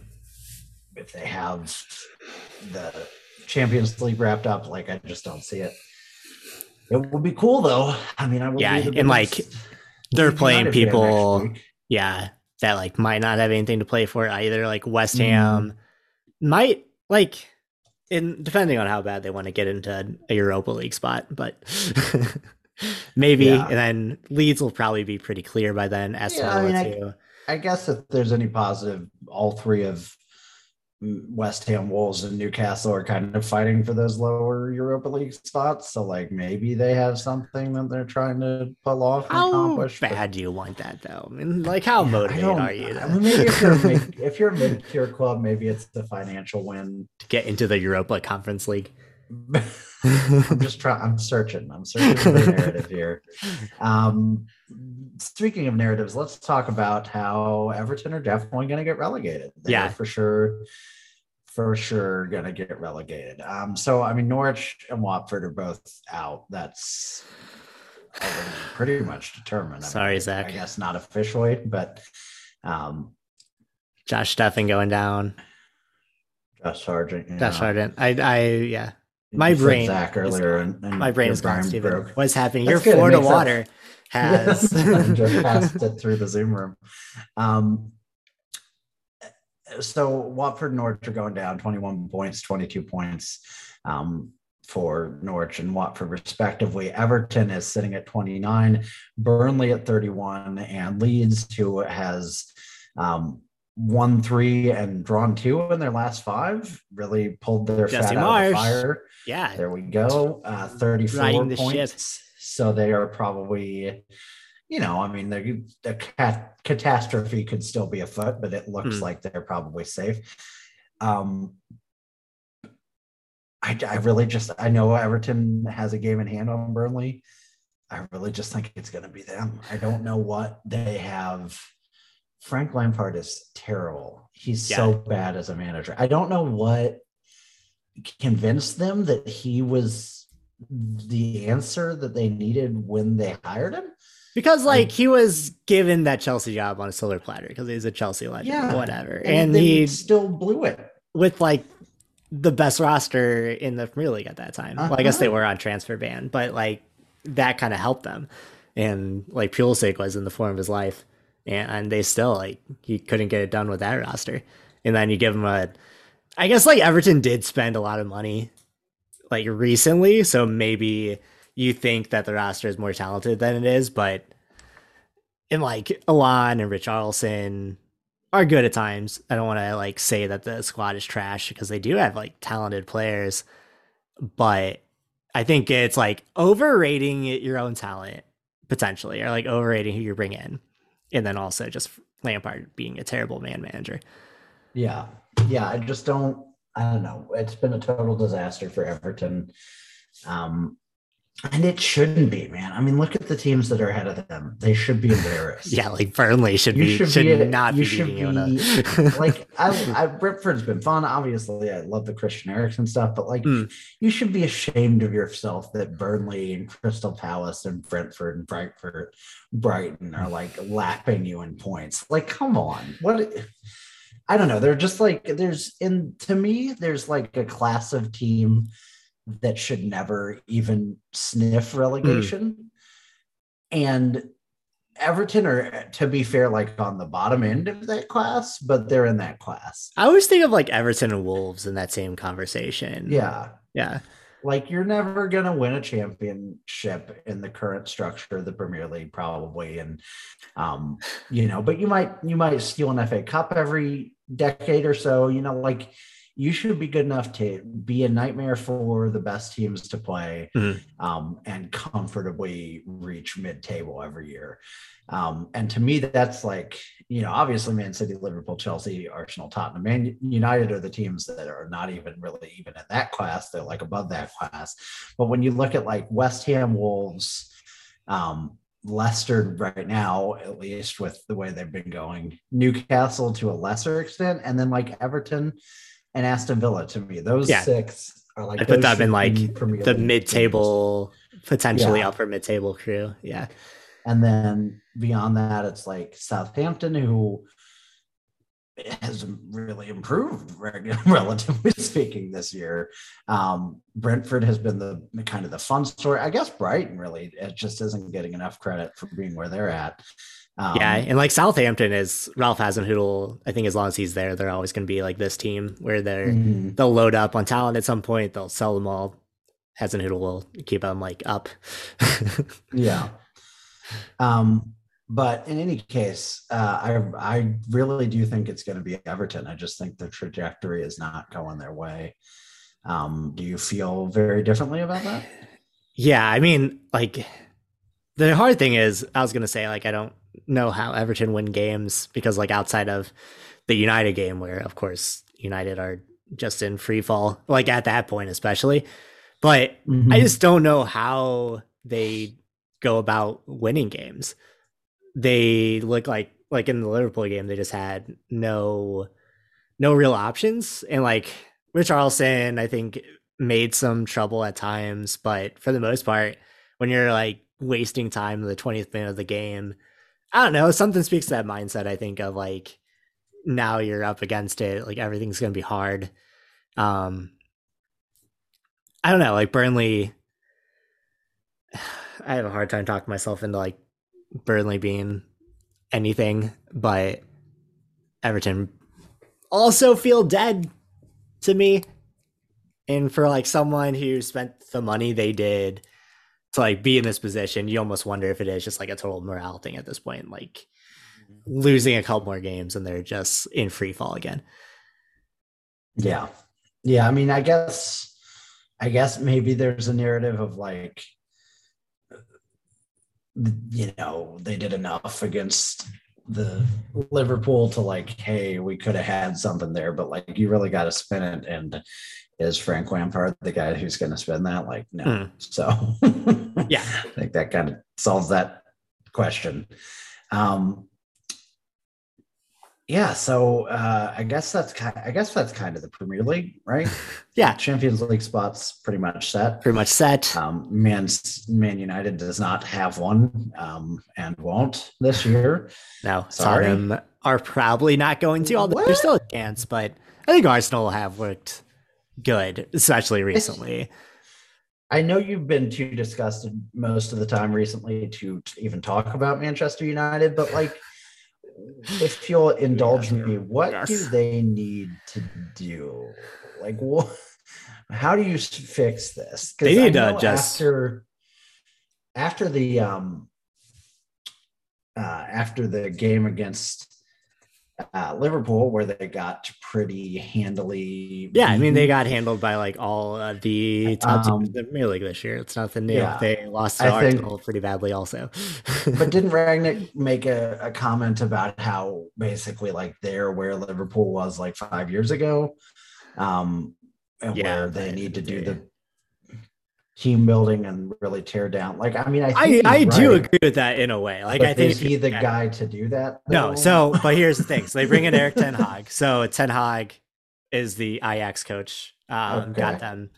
If they have the Champions League wrapped up, like I just don't see it. It would be cool though. I mean, I would. Yeah, and like they're playing people. Yeah, that like might not have anything to play for either. Like West mm-hmm. Ham mm. might like in depending on how bad they want to get into a Europa League spot, but *laughs* maybe. Yeah. And then Leeds will probably be pretty clear by then. as yeah, I, mean, I, I guess if there's any positive, all three of West Ham, Wolves, and Newcastle are kind of fighting for those lower Europa League spots. So, like, maybe they have something that they're trying to pull off and how accomplish. bad do you want that, though? I mean, like, how yeah, motivated are you? I mean, maybe if you're, mid, *laughs* if you're a mid-tier club, maybe it's the financial win to get into the Europa Conference League. *laughs* I'm just trying. I'm searching. I'm searching for the narrative here. *laughs* Um, speaking of narratives, let's talk about how Everton are definitely going to get relegated. They yeah, for sure for sure going to get relegated. Um, so I mean, Norwich and Watford are both out. That's pretty much determined. Sorry, I mean, Zach. I guess not officially, but um, Josh Steffen going down. Josh Sargent. Josh know. Sargent. I, I, yeah. My brain. Zach earlier, and, and my brain is gone, Steven. What's happening? That's Your Florida water has *laughs* just *laughs* passed it through the Zoom room. Um, so Watford and Norwich are going down 21 points, 22 points um, for Norwich and Watford, respectively. Everton is sitting at 29, Burnley at 31, and Leeds, who has um, won three and drawn two in their last five, really pulled their Jesse fat Marsch. out of the fire. Yeah. There we go. Uh, 34 points. So they are probably you know, I mean, the, the cat, catastrophe could still be afoot, but it looks mm. like they're probably safe. Um, I, I really just, I know Everton has a game in hand on Burnley. I really just think it's going to be them. I don't know what they have. Frank Lampard is terrible. He's yeah. so bad as a manager. I don't know what convinced them that he was the answer that they needed when they hired him. Because like he was given that Chelsea job on a silver platter because he's a Chelsea legend, yeah. whatever, and, and he still blew it with like the best roster in the Premier League at that time. Uh-huh. Well, I guess they uh-huh. were on transfer ban, but like that kind of helped them. And like Pulisic was in the form of his life, and, and they still like he couldn't get it done with that roster. And then you give him a, I guess like Everton did spend a lot of money like recently, so maybe you think that the roster is more talented than it is, but in like Allan and Rich Richarlison are good at times. I don't want to like say that the squad is trash because they do have like talented players, but I think it's like overrating your own talent potentially, or like overrating who you bring in, and then also just Lampard being a terrible man manager. Yeah. Yeah. I just don't, I don't know. It's been a total disaster for Everton. Um, and it shouldn't be, man. I mean, look at the teams that are ahead of them. They should be embarrassed. *laughs* yeah, like Burnley should you be should, should be, not you be should be, like *laughs* I, I Brentford's been fun. Obviously, I love the Christian Eriksen stuff, but like mm. you should be ashamed of yourself that Burnley and Crystal Palace and Brentford and Frankfurt, Brighton are like lapping you in points. Like, come on. What I don't know. They're just like there's in to me, there's like a class of team that should never even sniff relegation. Mm. And Everton are, to be fair, like on the bottom end of that class, but they're in that class. I always think of like Everton and Wolves in that same conversation. Yeah. Yeah. Like you're never going to win a championship in the current structure of the Premier League, probably. And, um, you know, but you might, you might steal an FA Cup every decade or so, you know, like you should be good enough to be a nightmare for the best teams to play mm-hmm. um, and comfortably reach mid-table every year. Um, and to me, that's like, you know, obviously Man City, Liverpool, Chelsea, Arsenal, Tottenham, Man United are the teams that are not even really even in that class. They're like above that class. But when you look at like West Ham, Wolves, um, Leicester right now, at least with the way they've been going, Newcastle to a lesser extent, and then like Everton and Aston Villa to me. Those yeah. six are like I put them in like the mid-table, potentially yeah. upper mid-table crew. Yeah. And then beyond that, it's like Southampton, who has really improved, *laughs* relatively *laughs* speaking, this year. Um, Brentford has been the kind of the fun story. I guess Brighton really it just isn't getting enough credit for being where they're at. Um, yeah, and like Southampton is Ralph Hasenhüttl. I think as long as he's there, they're always going to be like this team where they're mm-hmm. they'll load up on talent at some point. They'll sell them all. Hasenhüttl will keep them like up. *laughs* yeah. Um, but in any case, uh, I I really do think it's going to be Everton. I just think the trajectory is not going their way. Um, do you feel very differently about that? Yeah, I mean, like the hard thing is, I was going to say, like, I don't know how Everton win games because like outside of the United game where of course United are just in free fall like at that point especially but mm-hmm. I just don't know how they go about winning games they look like like in the Liverpool game they just had no no real options and like Richarlison I think made some trouble at times but for the most part when you're like wasting time in the 20th minute of the game I don't know. Something speaks to that mindset. I think of like now you're up against it. Like everything's gonna be hard. Um, I don't know. Like Burnley, *sighs* I have a hard time talking myself into like Burnley being anything, but Everton also feel dead to me. And for like someone who spent the money they did to like be in this position, you almost wonder if it is just like a total morale thing at this point, like losing a couple more games and they're just in free fall again. Yeah. Yeah. I mean, I guess, I guess maybe there's a narrative of like, you know, they did enough against the Liverpool to like, hey, we could have had something there, but like you really got to spin it. And is Frank Lampard the guy who's going to spend that? Like, no. Mm. So, yeah, *laughs* I think that kind of solves that question. Um, yeah, so uh, I guess that's kind. Of, I guess that's kind of the Premier League, right? *laughs* yeah, Champions League spots pretty much set. Pretty much set. Um, Man Man United does not have one, um, and won't this year. No, sorry, Tottenham are probably not going to. Although there's still a chance, but I think Arsenal have worked good, especially recently. I know you've been too disgusted most of the time recently to even talk about Manchester United, but like, if you'll *laughs* indulge me, what yes. do they need to do? Like, what? How do you fix this? They need to just after after the um uh after the game against uh, Liverpool, where they got pretty handily. Yeah, I mean they got handled by like all of the top Um, teams in the Premier League this year. It's nothing new. yeah, they lost to I think- Arsenal pretty badly also. *laughs* But didn't Rangnick make a, a comment about how basically like they're where Liverpool was like five years ago, um, and Yeah, where they need to do the team building and really tear down. Like, I mean, I I, think I he's do agree with that in a way. Like but I think is he the yeah. guy to do that? No, so but here's the thing. So they bring in Erik Ten *laughs* Hag. So Ten Hag is the Ajax coach. Um, Okay. Got them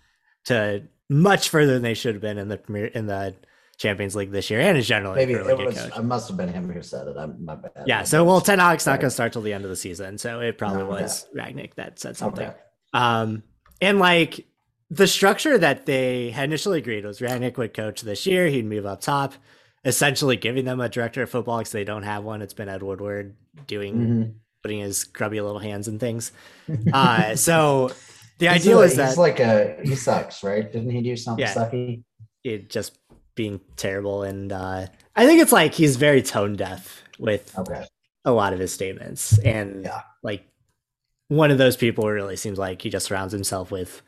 to much further than they should have been in the premier in the Champions League this year, and is generally maybe it was. coach. It must have been him who said it. I'm my bad. Yeah. So well, Ten Hag's not going to start till the end of the season, so it probably Okay. was Rangnick that said something. Okay. Um, and like the structure that they had initially agreed was Rangnick would coach this year. He'd move up top, essentially giving them a director of football because they don't have one. It's been Ed Woodward doing Mhm. putting his grubby little hands in things. *laughs* Uh, so the He's ideal a- is that he's like a he sucks, right? Didn't he do something Yeah. sucky? it just being terrible, and uh, I think it's like he's very tone deaf with Okay. a lot of his statements, and Yeah. like one of those people really seems like he just surrounds himself with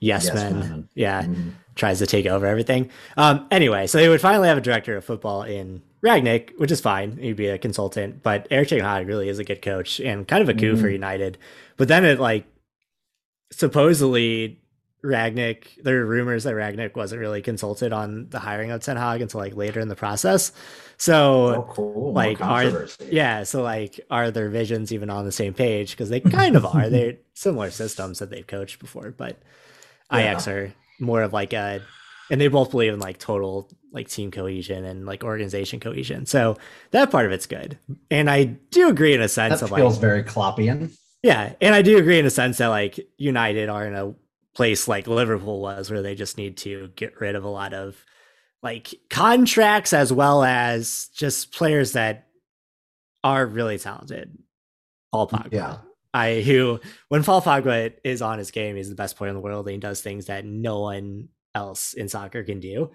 yes, Yes men. men. Yeah. Mhm. tries to take over everything. Um, anyway, so they would finally have a director of football in Rangnick, which is fine. He'd be a consultant, but Erik Ten Hag really is a good coach and kind of a coup for Mhm. United. But then it like supposedly Rangnick, there are rumors that Rangnick wasn't really consulted on the hiring of Ten Hag until like later in the process. So Oh, cool. Like are yeah so like are their visions even on the same page because they kind of are *laughs* they're similar systems that they've coached before but Yeah. ix are more of like a and they both believe in like total like team cohesion and like organization cohesion so that part of it's good and i do agree in a sense That of feels like very Kloppian. yeah and i do agree in a sense that like united are in a place like liverpool was where they just need to get rid of a lot of like contracts as well as just players that are really talented. All Pogba. Yeah. I who when Paul Pogba is on his game, he's the best player in the world and he does things that no one else in soccer can do.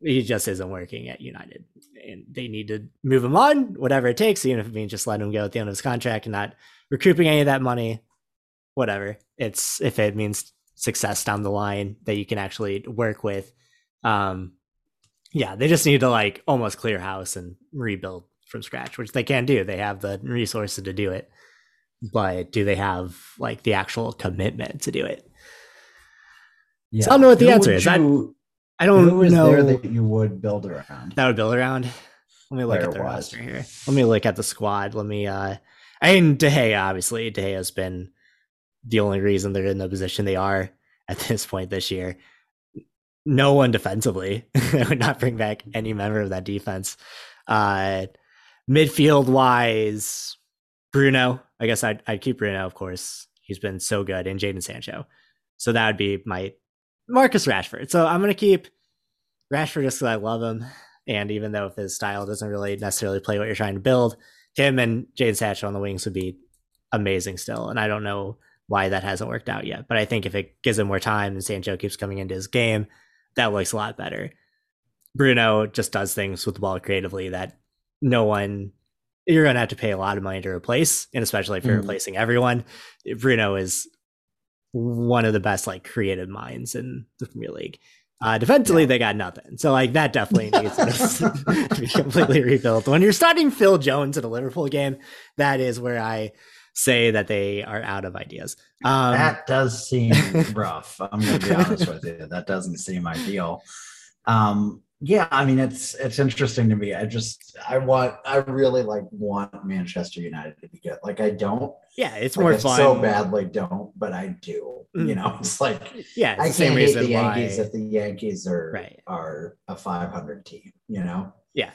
He just isn't working at United. And they need to move him on, whatever it takes, even if it means just letting him go at the end of his contract and not recouping any of that money. Whatever. It's if it means success down the line that you can actually work with. Um yeah, they just need to like almost clear house and rebuild from scratch, which they can do. They have the resources to do it. But do they have like the actual commitment to do it? Yeah. I don't know what the Who answer is. I- you- I don't who is know there that you would build around? that would build around. Let me look at the roster here. Let me look at the squad. Let me uh I mean De Gea, obviously. De Gea's been the only reason they're in the position they are at *laughs* this point this year. No one defensively. I *laughs* would not bring back any member of that defense. Uh midfield wise, Bruno. I guess I'd I'd keep Bruno, of course. He's been so good, and Jaden Sancho. So that would be my Marcus Rashford. So I'm gonna keep Rashford just because I love him. And even though if his style doesn't really necessarily play what you're trying to build, him and Jaden Sancho on the wings would be amazing still. And I don't know why that hasn't worked out yet. But I think if it gives him more time and Sancho keeps coming into his game, that looks a lot better. Bruno just does things with the ball creatively that no one you're gonna have to pay a lot of money to replace, and especially if you're Mhm. replacing everyone. Bruno is one of the best like creative minds in the Premier League. Uh, defensively, they got nothing. So like that definitely needs to *laughs* *laughs* be completely rebuilt. When you're starting Phil Jones in a Liverpool game, that is where I say that they are out of ideas. Um, that does seem *laughs* rough. I'm going to be honest with you. That doesn't seem ideal. Um, yeah, I mean it's it's interesting to me. I just I want I really like want Manchester United to be good. Like I don't yeah, it's like, more I fun. so badly don't, but I do. You Mm. know, *laughs* it's like Yeah, it's I the same can't hate reason the Yankees why. if the Yankees are Right. are a 500 team. You know, Yeah,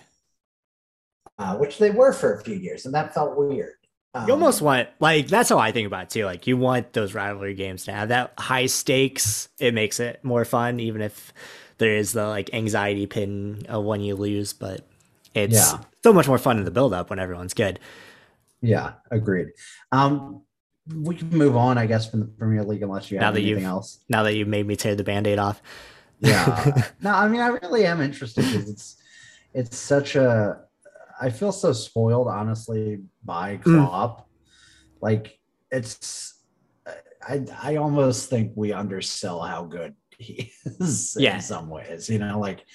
uh, which they were for a few years, and that felt weird. Um, you almost want like that's how I think about it too. Like you want those rivalry games to have that high stakes. It makes it more fun, even if there is the like anxiety pin uh, when you lose. But it's Yeah. so much more fun in the build up when everyone's good. Yeah, agreed. Um, we can move on, I guess, from the Premier League unless you Now have anything else. Now that you've made me tear the band-aid off. Yeah. *laughs* no, I mean, I really am interested because it's it's such a. I feel so spoiled, honestly, by Mm. Klopp. Like it's, I I almost think we undersell how good he is Yeah. in some ways. You know, like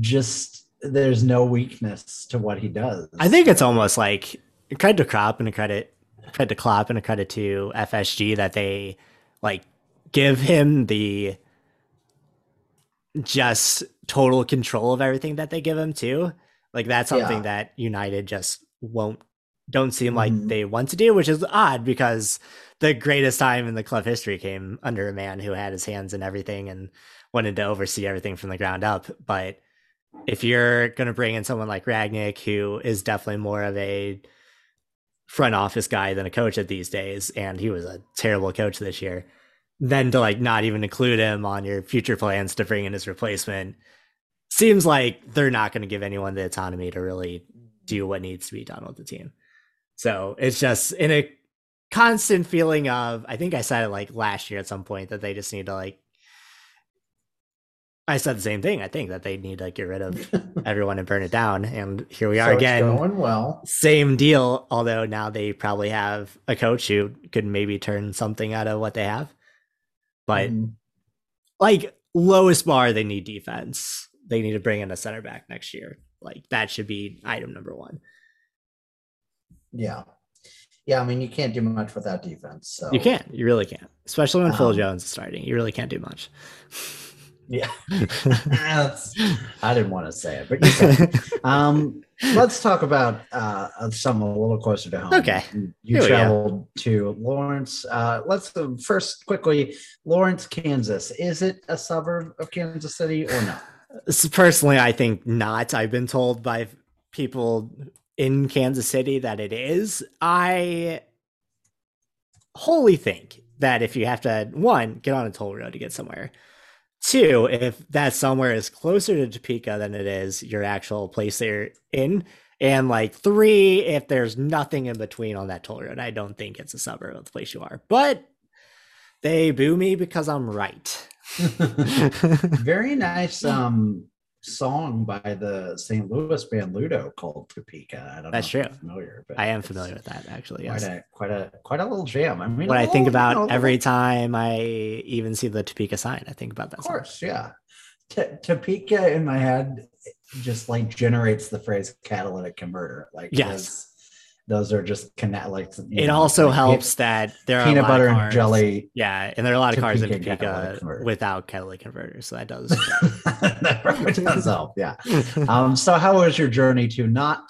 just there's no weakness to what he does. I think it's almost like credit to Klopp and a credit credit to Klopp and a credit to FSG that they like give him the just total control of everything that they give him too. Like that's something Yeah. that United just won't don't seem like Mhm. they want to do, which is odd because the greatest time in the club history came under a man who had his hands in everything and wanted to oversee everything from the ground up. But if you're going to bring in someone like Rangnick, who is definitely more of a front office guy than a coach at these days, and he was a terrible coach this year, then to like not even include him on your future plans to bring in his replacement seems like they're not going to give anyone the autonomy to really do what needs to be done with the team. So it's just in a constant feeling of I think I said it like last year at some point that they just need to like I said the same thing. I think that they need to get rid of *laughs* everyone and burn it down. And here we are So again. going well. Same deal, although now they probably have a coach who could maybe turn something out of what they have. But Mhm. like lowest bar, they need defense. They need to bring in a center back next year. Like that should be item number one. Yeah, yeah. I mean, you can't do much without defense. So You can't. You really can't. Especially when Phil Um, Jones is starting. You really can't do much. Yeah, *laughs* I didn't want to say it, but you can. *laughs* um, let's talk about uh, some a little closer to home. Okay. You traveled to Lawrence. Uh, let's uh, first quickly Lawrence, Kansas. Is it a suburb of Kansas City or not? Personally, I think not. I've been told by people in Kansas City that it is. I wholly think that if you have to, one, get on a toll road to get somewhere, two, if that somewhere is closer to Topeka than it is your actual place they're in, and like three, if there's nothing in between on that toll road, I don't think it's a suburb of the place you are. But they boo me because I'm right. *laughs* Very nice um, song by the St. Louis band Ludo called Topeka. I don't That's know if true. you're familiar, but I am familiar with that actually. Quite a quite a quite a little jam. I mean, What I think little, you about know, every time I even see the Topeka sign, I think about that. Of song. course, yeah. T- Topeka in my head just like generates the phrase catalytic converter. Like Yes. Those, are just connect like It know, also like helps that there pe- are peanut butter and jelly. Yeah, and there are a lot of cars in Topeka without catalytic converters, so that does. *laughs* that does help. Yeah. *laughs* Um. So how was your journey to not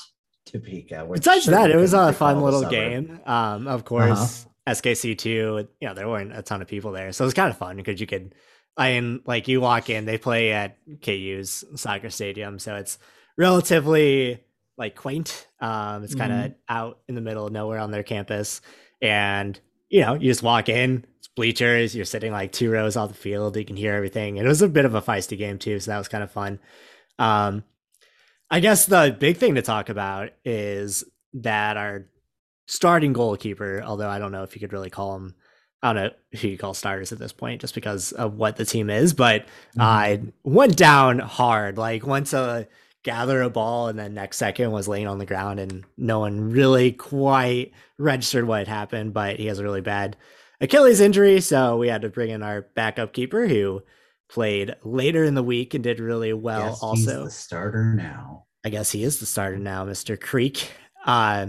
Topeka? Besides that, it was a fun little game. Um, of Uh-huh. course, SKC two. You know, there weren't a ton of people there, so it was kind of fun because you could. I mean, like you walk in, they play at KU's soccer stadium, so it's relatively like quaint. Um, it's kind of Mm-hmm. out in the middle of nowhere on their campus, and you know, you just walk in. It's bleachers. You're sitting like two rows off the field. You can hear everything. And it was a bit of a feisty game too, so that was kind of fun. Um, I guess the big thing to talk about is that our starting goalkeeper, although I don't know if you could really call him, I don't know who you call starters at this point, just because of what the team is, but Mhm. I went down hard. Like once a gather a ball and then next second was laying on the ground and no one really quite registered what had happened, but he has a really bad Achilles injury, so we had to bring in our backup keeper who played later in the week and did really well Yes, he's also. the starter now. I guess he is the starter now, Mr. Creek. Uh,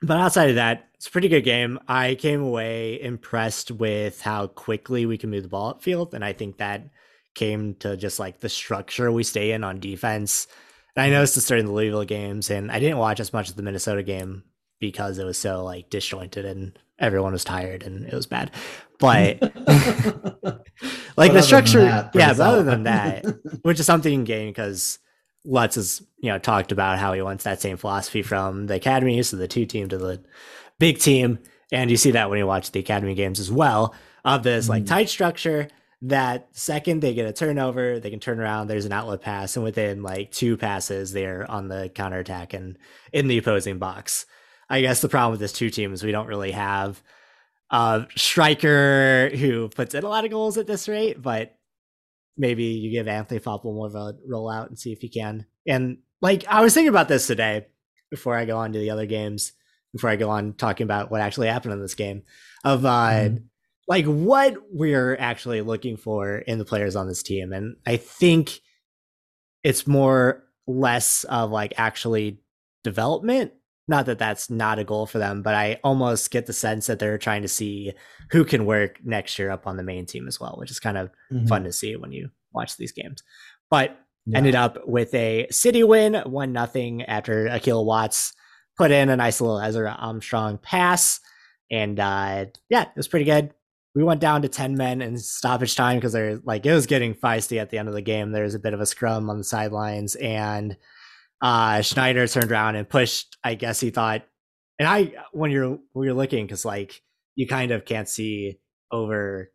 but outside of that, it's a pretty good game. I came away impressed with how quickly we can move the ball upfield, and I think that came to just like the structure we stay in on defense. And I noticed this during the Louisville games, and I didn't watch as much of the Minnesota game because it was so like disjointed and everyone was tired and it was bad. But *laughs* *laughs* like But the structure, that, yeah. But other than that, *laughs* which is something you can gain because Lutz has you know talked about how he wants that same philosophy from the academy, so the two team to the big team, and you see that when you watch the academy games as well of this like Mhm. tight structure. That second they get a turnover, they can turn around. There's an outlet pass, and within like two passes, they're on the counterattack and in the opposing box. I guess the problem with this two team is we don't really have a striker who puts in a lot of goals at this rate, but maybe you give Anthony Foppel more of a rollout and see if he can. And like I was thinking about this today before I go on to the other games. before I go on talking about what actually happened in this game of uh, Mhm. Like what we're actually looking for in the players on this team. And I think it's more less of like actually development. Not that that's not a goal for them, but I almost get the sense that they're trying to see who can work next year up on the main team as well, which is kind of Mhm. fun to see when you watch these games. But Yeah. ended up with a city win, one nothing after Akil Watts put in a nice little Ezra Armstrong pass, and uh, yeah, it was pretty good. We went down to ten men in stoppage time because they're like it was getting feisty at the end of the game. There was a bit of a scrum on the sidelines, and uh, Schneider turned around and pushed. I guess he thought, and I when you're when you're looking because like you kind of can't see over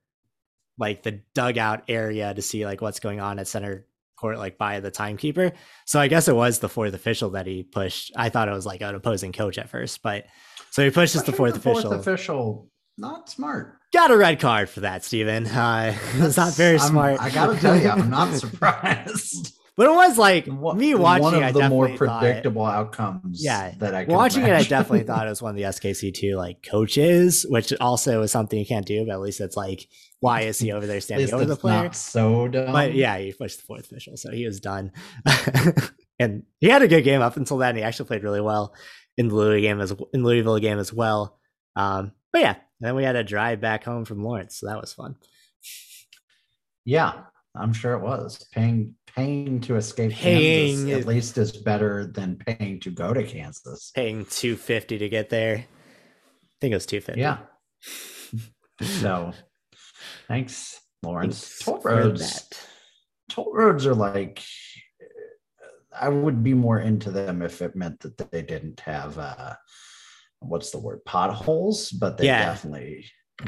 like the dugout area to see like what's going on at center court like by the timekeeper. So I guess it was the fourth official that he pushed. I thought it was like an opposing coach at first, but so he pushes the Pushing fourth official. official, not smart. Got a red card for that, Steven. Uh, *laughs* it's not very I'm- smart. I gotta tell you, I'm not *laughs* surprised. but it was like One- me watching. one of I the more predictable outcomes. Yeah, that I could watching it, I definitely thought *laughs* it was one of the SKC2 like coaches, which also is something you can't do. But at least it's like, why is he over there standing over the player? so dumb. But yeah, he pushed the fourth official, so he was done. and he had a good game up until then. He actually played really well in the Louis game as in Louisville game as well. Um, but yeah, then we had a drive back home from Lawrence, so that was fun. yeah, I'm sure it was paying paying to escape Paying- Kansas. At least is better than paying to go to Kansas. Paying two fifty to get there. I think it was two fifty. Yeah. So, thanks, Lawrence. Toll roads. Toll roads are like. I would be more into them if it meant that they didn't have uh what's the word potholes, but they Yeah. definitely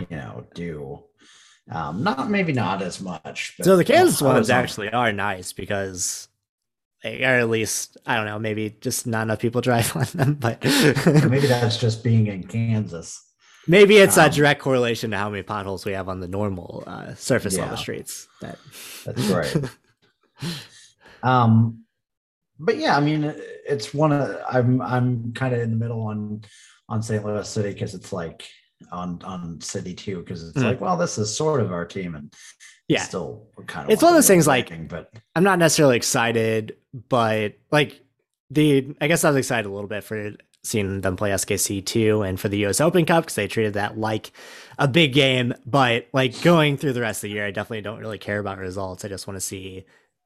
you know do. Um, not maybe not as much. But So the Kansas ones on- actually are nice because, or at least I don't know, maybe just not enough people *laughs* drive on them, but maybe that's just being in Kansas. Maybe it's a Um, direct correlation to how many potholes we have on the normal uh, surface level Yeah. streets. That That's right. *laughs* um, but yeah, I mean, it's one of I'm I'm kind of in the middle on on St. Louis City because it's like on on City too because it's Mm. like well this is sort of our team and yeah, still kind of It's one of those things like- but I'm not necessarily excited, but like the I guess I was excited a little bit for seeing them play SKC two and for the U.S. Open Cup because they treated that like a big game. But like going through the rest of the year, I definitely don't really care about results. I just want to see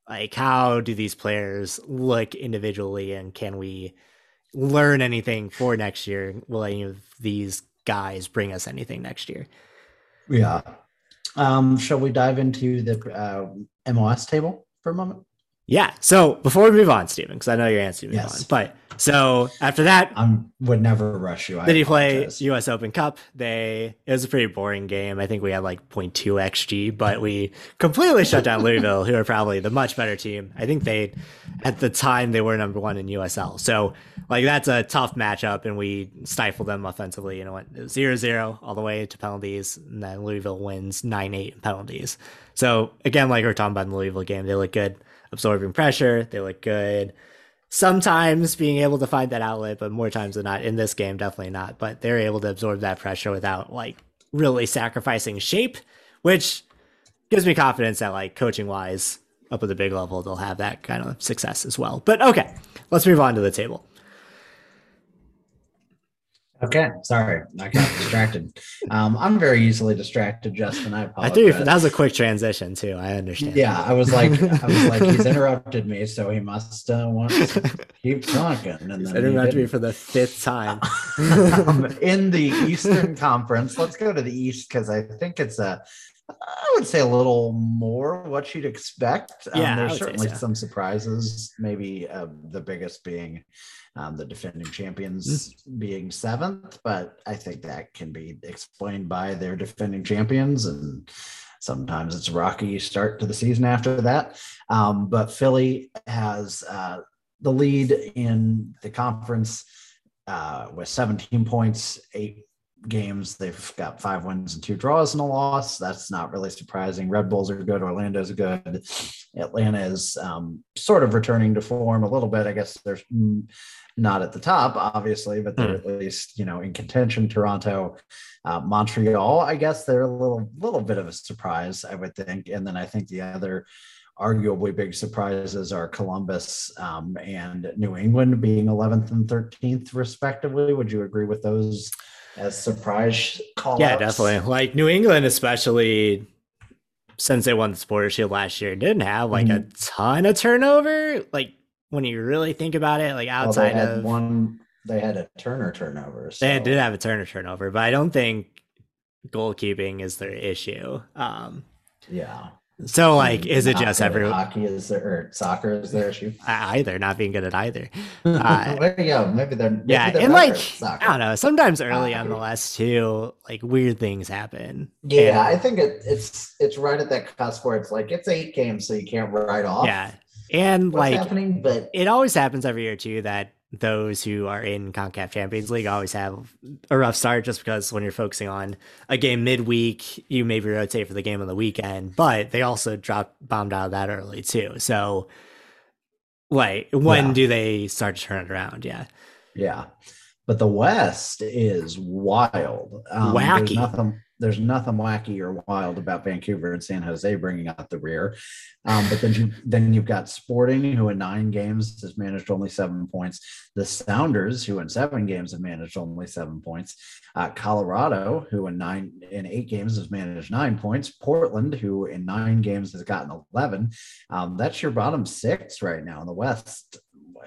like how do these players look individually and can we learn anything for next year? Will any of these guys bring us anything next year? yeah. Um, shall we dive into the uh, MLS table for a moment? Yeah. So before we move on, Steven, because I know you're answering me Yes. on, but so after that, I would never rush you. I Did he play. U.S. Open Cup? They it was a pretty boring game. I think we had like 0.2 xG, but we completely shut down Louisville, who are probably the much better team. I think they, at the time, they were number one in USL. So like that's a tough matchup, and we stifled them offensively. You know what? 0-0 all the way to penalties, and then Louisville wins 9-8 in penalties. So again, like we we're talking about in the Louisville game, they look good absorbing pressure. They look good sometimes being able to find that outlet, but more times than not in this game, definitely not. But they're able to absorb that pressure without like really sacrificing shape, which gives me confidence that like coaching wise, up at the big level, they'll have that kind of success as well. But okay, let's move on to the table. Okay, sorry, I got distracted. Um, I'm very easily distracted, Justin. I I apologize. think that was a quick transition too. I understand. Yeah, I was like, I was like, he's *laughs* interrupted me, so he must uh, want to keep talking. And He's then he interrupted me for the fifth time. um, in the *laughs* Eastern Conference. Let's go to the East because I think it's a, I would say a little more what you'd expect. Um, Yeah, I there's certainly so. some surprises. Maybe uh, the biggest being um, the defending champions Mm. being seventh, but I think that can be explained by their defending champions and. Sometimes it's a rocky start to the season after that. Um, but Philly has uh, the lead in the conference uh, with 17 points, eight games. They've got five wins and two draws and a loss. That's not really surprising. Red Bulls are good. Orlando's good. Atlanta is um, sort of returning to form a little bit. I guess they're not at the top, obviously, but they're mm. at least you know in contention. Toronto, uh, Montreal. I guess they're a little little bit of a surprise, I would think. And then I think the other arguably big surprises are Columbus um, and New England being 11th and 13th, respectively. Would you agree with those as surprise call? Yeah, definitely. Like New England, especially since they won the Supporter Shield last year, didn't have like mm-hmm. a ton of turnover. Like when you really think about it, like outside well, of one, they had a Turner turnover. So. They did have a Turner turnover, but I don't think goalkeeping is their issue. Um, yeah. So like, is it just every hockey is there or soccer is their issue? *laughs* Either not being good at either. *laughs* Uh, you go. Maybe they're maybe yeah, they're and like I don't know. Sometimes early on the last two, like weird things happen. Yeah, and, I think it, it's it's right at that cusp where it's like it's eight games, so you can't write off. Yeah, and like happening, but it always happens every year too that those who are in CONCACAF Champions League always have a rough start just because when you're focusing on a game midweek, you maybe rotate for the game on the weekend, but they also drop bombed out of that early too. So, like, when yeah. do they start to turn it around? Yeah. Yeah. But the West is wild. Um, Wacky. Nothing, there's nothing wacky or wild about Vancouver and San Jose bringing out the rear. Um, but then you *laughs* then you've got Sporting, who in nine games has managed only seven points. The Sounders, who in seven games have managed only seven points. Uh, Colorado, who in nine in eight games has managed nine points. Portland, who in nine games has gotten eleven. Um, that's your bottom six right now in the West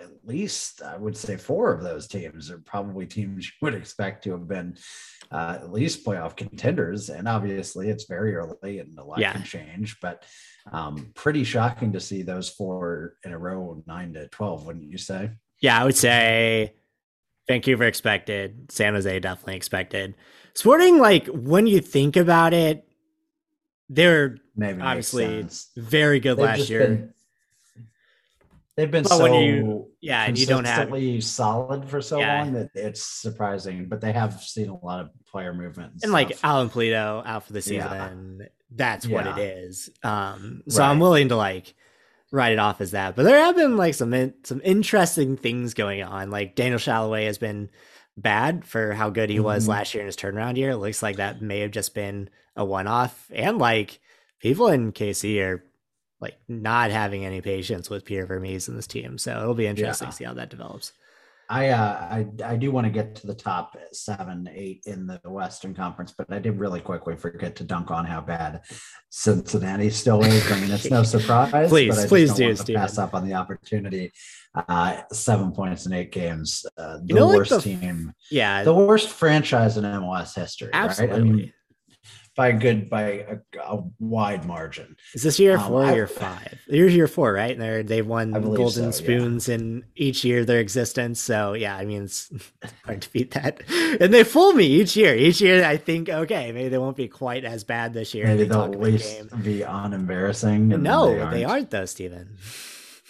at least I would say four of those teams are probably teams you would expect to have been uh, at least playoff contenders. And obviously, it's very early and a lot yeah. can change, but um, pretty shocking to see those four in a row, nine to 12, wouldn't you say? Yeah, I would say Vancouver expected, San Jose definitely expected. Sporting, like when you think about it, they're Maybe obviously very good They've last year. They've been but so you, yeah, and you don't have solid for so yeah. long that it's surprising. But they have seen a lot of player movement and, and like Alan Pulido out for the season. Yeah. That's yeah. what it is. Um, so right. I'm willing to like write it off as that. But there have been like some in, some interesting things going on. Like Daniel Salloi has been bad for how good he mm-hmm. was last year in his turnaround year. It looks like that may have just been a one off. And like people in KC are like not having any patience with Peter Vermes in this team. So it'll be interesting yeah. to see how that develops. I, uh, I I do want to get to the top seven, eight in the Western Conference, but I did really quickly forget to dunk on how bad Cincinnati still is. I mean, it's no *laughs* surprise. please, but I please do. Want to pass up on the opportunity. Uh, seven points in eight games. Uh, the you know, worst like the, team. Yeah, the worst franchise in MLS history. Absolutely. Right? I mean, by a good by a, a wide margin. Is this year um, four or year five? Here's year four, right? They're they've won golden so, spoons yeah. in each year of their existence. So yeah, I mean *laughs* it's hard to beat that. And they fool me each year. Each year I think, okay, maybe they won't be quite as bad this year. Maybe they'll at least be unembarrassing. No, they aren't. they aren't though, Stephen.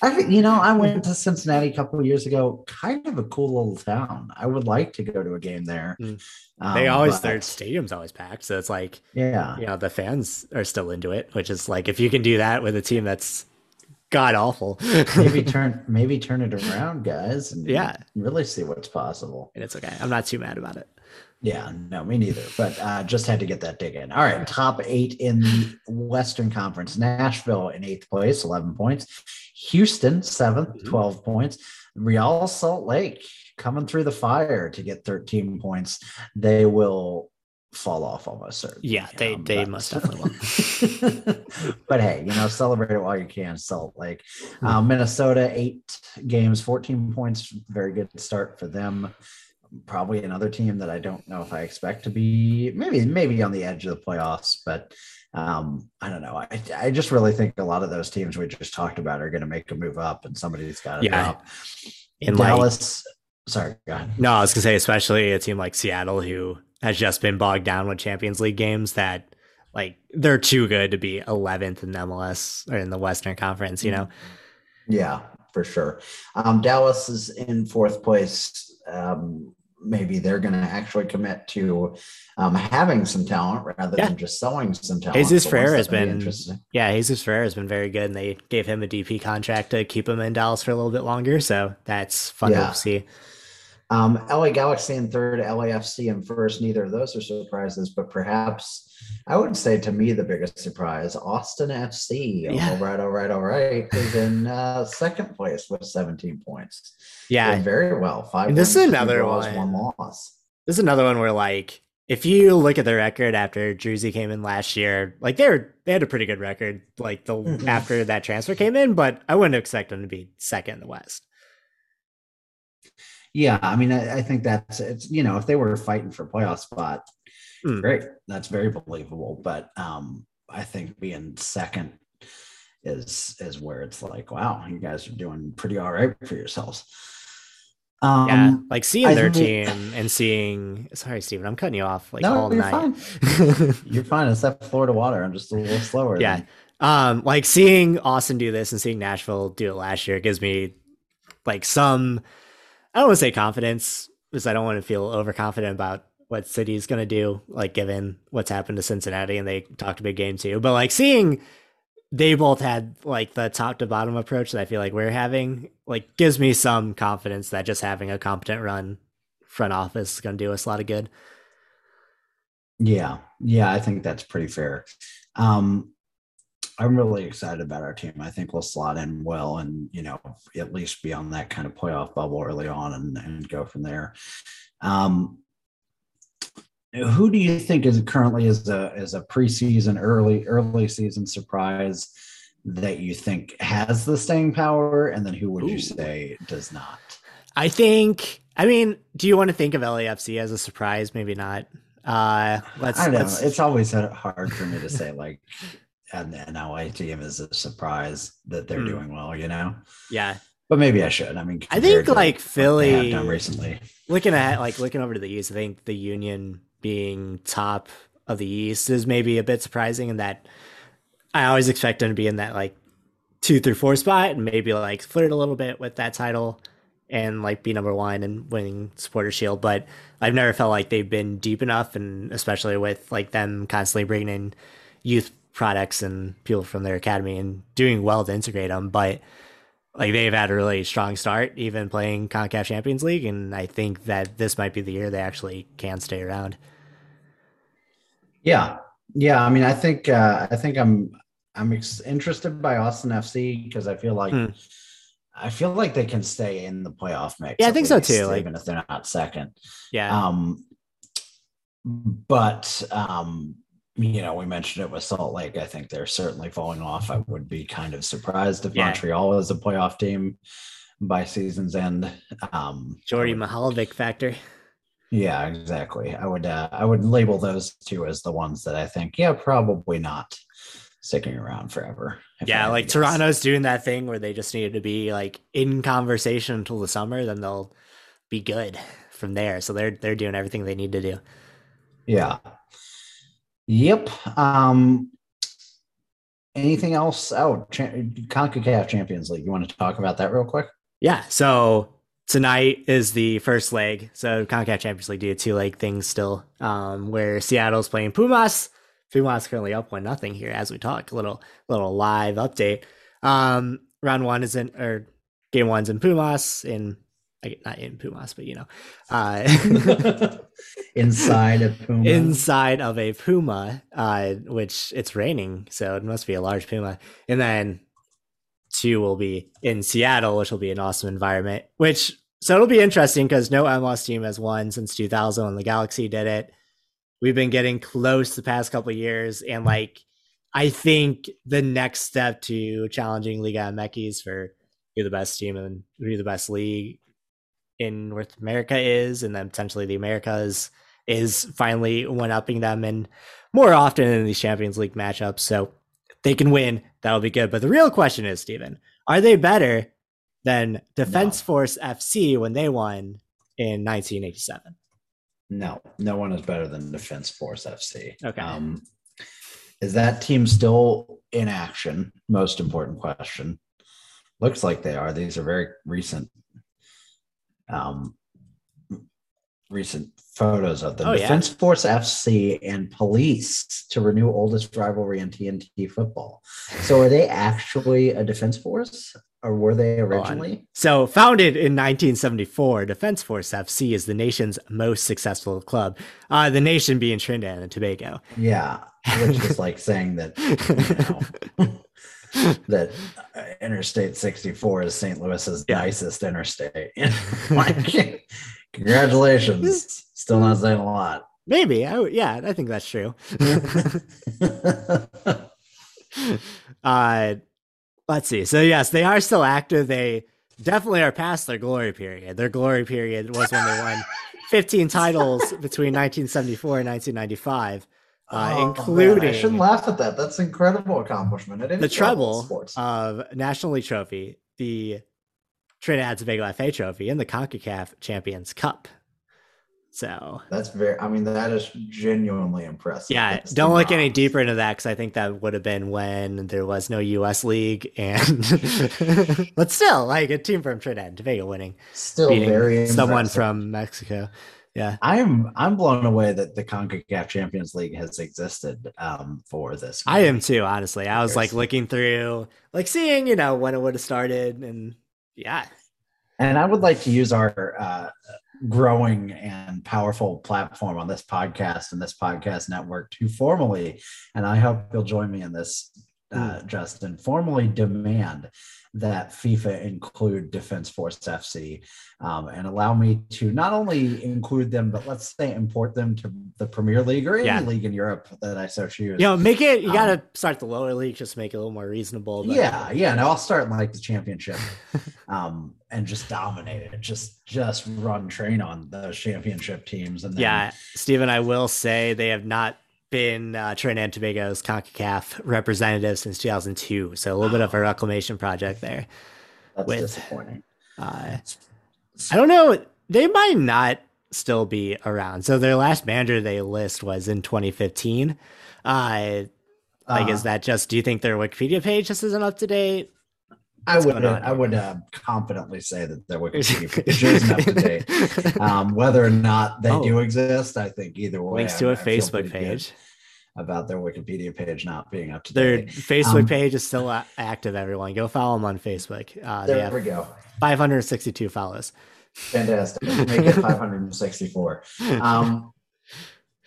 I think you know I went to Cincinnati a couple of years ago. Kind of a cool little town. I would like to go to a game there. Mm. Um, they always but, their stadium's always packed, so it's like yeah, you know the fans are still into it, which is like if you can do that with a team that's god awful, maybe *laughs* turn maybe turn it around, guys. And yeah, really see what's possible. And it's okay. I'm not too mad about it. Yeah, no, me neither. But uh, just had to get that dig in. All right, top eight in the Western Conference: Nashville in eighth place, eleven points. Houston 7th mm-hmm. 12 points. Real Salt Lake coming through the fire to get 13 points. They will fall off almost certainly. Yeah, they, um, they must definitely *laughs* but hey, you know, celebrate it while you can, Salt Lake. Mm-hmm. Um, Minnesota, eight games, 14 points. Very good start for them probably another team that I don't know if I expect to be maybe maybe on the edge of the playoffs, but um, I don't know. I, I just really think a lot of those teams we just talked about are going to make a move up, and somebody's got to yeah. drop. In Dallas, like, sorry, go ahead. No, I was gonna say, especially a team like Seattle, who has just been bogged down with Champions League games that like they're too good to be 11th in MLS or in the Western Conference. You know. Yeah, for sure. Um, Dallas is in fourth place. Um, maybe they're going to actually commit to um, having some talent rather Yeah. than just selling some talent. Jesus So that's has be been- interesting. Yeah, Jesus Ferreira has been very good, and they gave him a DP contract to keep him in Dallas for a little bit longer. So that's fun Yeah. to see. Um, LA Galaxy in third, LAFC in first. Neither of those are surprises, but perhaps I would say to me the biggest surprise, Austin FC. Yeah. All right, all right, all right, is in uh, second place with 17 points. Yeah, Doing very well. Five. And this is wins, two another draws, one. One loss. this is another one where like if you look at the record after Driussi came in last year, like they were they had a pretty good record like the Mhm. after that transfer came in, but I wouldn't expect them to be second in the West. Yeah, I mean, I, I think that's it's you know if they were fighting for playoff spot, Hmm. great, that's very believable. But um, I think being second is is where it's like, wow, you guys are doing pretty all right for yourselves. Um, yeah, like seeing I their think- team and seeing sorry, Steven, I'm cutting you off like no, all you're night. fine. *laughs* You're fine. It's that Florida water. I'm just a little slower. Yeah. than- um, like seeing Austin do this and seeing Nashville do it last year gives me like some I don't want to say confidence because I don't want to feel overconfident about what City's gonna do, like given what's happened to Cincinnati and they talked a big game too. But like seeing they both had like the top to bottom approach that I feel like we're having, like gives me some confidence that just having a competent run front office is gonna do us a lot of good. Yeah, yeah, I think that's pretty fair. Um, I'm really excited about our team. I think we'll slot in well, and you know, at least be on that kind of playoff bubble early on, and, and go from there. Um, who do you think is currently is a is a preseason early early season surprise that you think has the staying power, and then who would you say does not? I think. I mean, do you want to think of LAFC as a surprise? Maybe not. Uh, let's. I don't know. let's- It's always hard for me to say like an, LA team is a surprise that they're Hmm. doing well, you know. yeah, But maybe I should. I mean, I think like Philly done recently. looking at like looking over to the East. I think the Union being top of the East is maybe a bit surprising in that I always expect them to be in that like two through four spot and maybe like flirt a little bit with that title and like be number one and winning supporter shield. But i've never felt like they've been deep enough and especially with like them constantly bringing in youth products and people from their academy and doing well to integrate them but like they've had a really strong start even playing concacaf champions league and i think that this might be the year they actually can stay around Yeah, yeah. I mean, I think uh, I think I'm I'm ex- interested by Austin FC because I feel like Hmm. I feel like they can stay in the playoff mix. Yeah, I think so too, like- even if they're not second. yeah Um, but um, you know, we mentioned it with Salt Lake. I think they're certainly falling off. I would be kind of surprised if Yeah. Montreal is a playoff team by season's end. Um, Djordje Mihailovic factor yeah, exactly. I would uh, I would label those two as the ones that I think, yeah, probably not sticking around forever. Yeah, like guess. Toronto's doing that thing where they just needed to be like in conversation until the summer, then they'll be good from there. So they're they're doing everything they need to do. Yeah. Yep. Um anything else? Oh, cha- CONCACAF Champions League. You want to talk about that real quick? Yeah. So tonight is the first leg. So CONCACAF Champions League do two leg things still, um, where Seattle's playing Pumas. Pumas currently up one nothing here as we talk. A little little live update. Um, round one is in or game one's in Pumas in like, not in Pumas, but you know, *laughs* uh, Inside of Puma. inside of a puma, uh, which it's raining, so it must be a large puma. And then two will be in Seattle, which will be an awesome environment. Which so it'll be interesting because no MLS team has won since 2000 when the Galaxy did it. We've been getting close the past couple of years, and like I think the next step to challenging Liga MX for who the best team and who the best league in North America is, and then potentially the Americas is finally one upping them and more often in these Champions League matchups. So they can win, that'll be good. But the real question is, Steven, are they better than Defense No. Force FC when they won in 1987? No, no one is better than Defense Force FC. Okay. Um, is that team still in action? Most important question. Looks like they are. These are very recent. Um, recent photos of them. Oh, yeah. Defense Force FC and Police to renew oldest rivalry in TNT football. So are they actually a defense force or were they originally? So, founded in 1974, Defense Force FC is the nation's most successful club. Uh, the nation being Trinidad and Tobago. Yeah, which is like saying that you know, *laughs* that uh, Interstate 64 is St. Louis's Yeah. nicest interstate. *laughs* *laughs* like, congratulations. Still not saying a lot. Maybe. I, yeah, I think that's true. *laughs* uh, let's see. So, yes, they are still active. They definitely are past their glory period. Their glory period was when they won 15 titles between 1974 and 1995. Uh, Oh, man, including I shouldn't laugh at that. That's an incredible accomplishment. It is the treble of National League Trophy, the Trinidad and Tobago FA Trophy, and the CONCACAF Champions Cup. So, That's very. I mean, that is genuinely impressive. yeah, That's don't look any deeper into that because I think that would have been when there was no U.S. League, and *laughs* but still, like a team from Trinidad and Tobago winning, Still very someone impressive. from Mexico. Yeah, I'm I'm blown away that the Concacaf Champions League has existed um, for this. I am too. Honestly, I was like looking through, like seeing, you know, when it would have started, and yeah, And I would like to use our uh, growing and powerful platform on this podcast and this podcast network to formally, and I hope you'll join me in this, uh, Justin, formally demand that FIFA include Defense Force FC um, and allow me to not only include them, but let's say import them to the Premier League or any Yeah. league in Europe that I so choose. you know, make it. You Um, gotta start the lower league just to make it a little more reasonable. but- Yeah, yeah. No, I'll start in like the championship, um, and just dominate it. Just, just run train on those championship teams, and then, Yeah, Stephen, I will say they have not been uh, Trinidad and Tobago's CONCACAF representative since 2002. So a little bit of a reclamation project there. that's with- disappointing. Uh, I don't know. They might not still be around. So their last manager they list was in 2015. Uh, like, is Uh, that just? Do you think their Wikipedia page just isn't up to date? I would, on I would uh, confidently say that their Wikipedia page isn't up to date. Um, whether or not they Oh. do exist, I think either way. Links to a I Facebook page. about their Wikipedia page not being up to Their date. Their Facebook Um, page is still active. Everyone, go follow them on Facebook. Uh, There we go. 562 follows. Fantastic. Make it 564. *laughs* Um,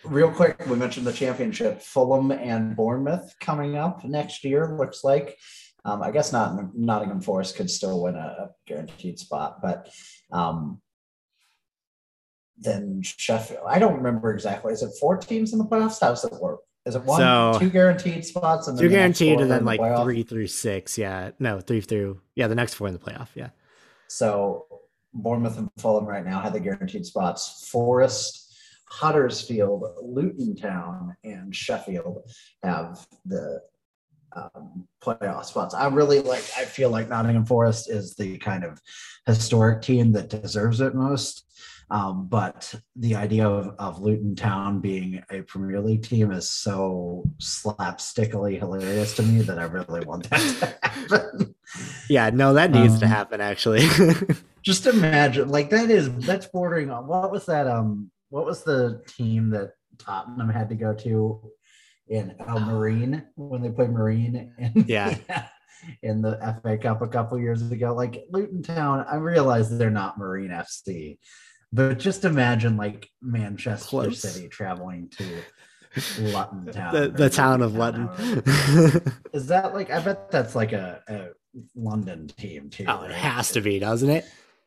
real quick, we mentioned the championship. Fulham and Bournemouth coming up next year. Looks like. Um, I guess not. Nottingham Forest could still win a, guaranteed spot, but um, then Sheffield. I don't remember exactly. Is it four teams in the playoffs? How does it work? Is it one, So- two guaranteed spots, and then Two guaranteed, and then the like three through six. Yeah, no, three through. Yeah, the next four in the playoff. Yeah. So Bournemouth and Fulham right now have the guaranteed spots. Forest, Huddersfield, Luton Town, and Sheffield have the um, playoff spots. I really like. I feel like Nottingham Forest is the kind of historic team that deserves it most. Um, but the idea of, of Luton Town being a Premier League team is so slapstickily hilarious to me that I really want that to happen. *laughs* Yeah, no, that needs to Um, happen actually. *laughs* just imagine like that is that's bordering on what was that um what was the team that Tottenham had to go to in *laughs* uh, Marine when they played Marine in, Yeah. *laughs* in the FA Cup a couple years ago like Luton Town I realize they're not Marine FC but just imagine like Manchester Close. City traveling to *laughs* Luton Town the, the town of Luton. Is that like I bet that's like a, a London team too oh, it has to be, doesn't it?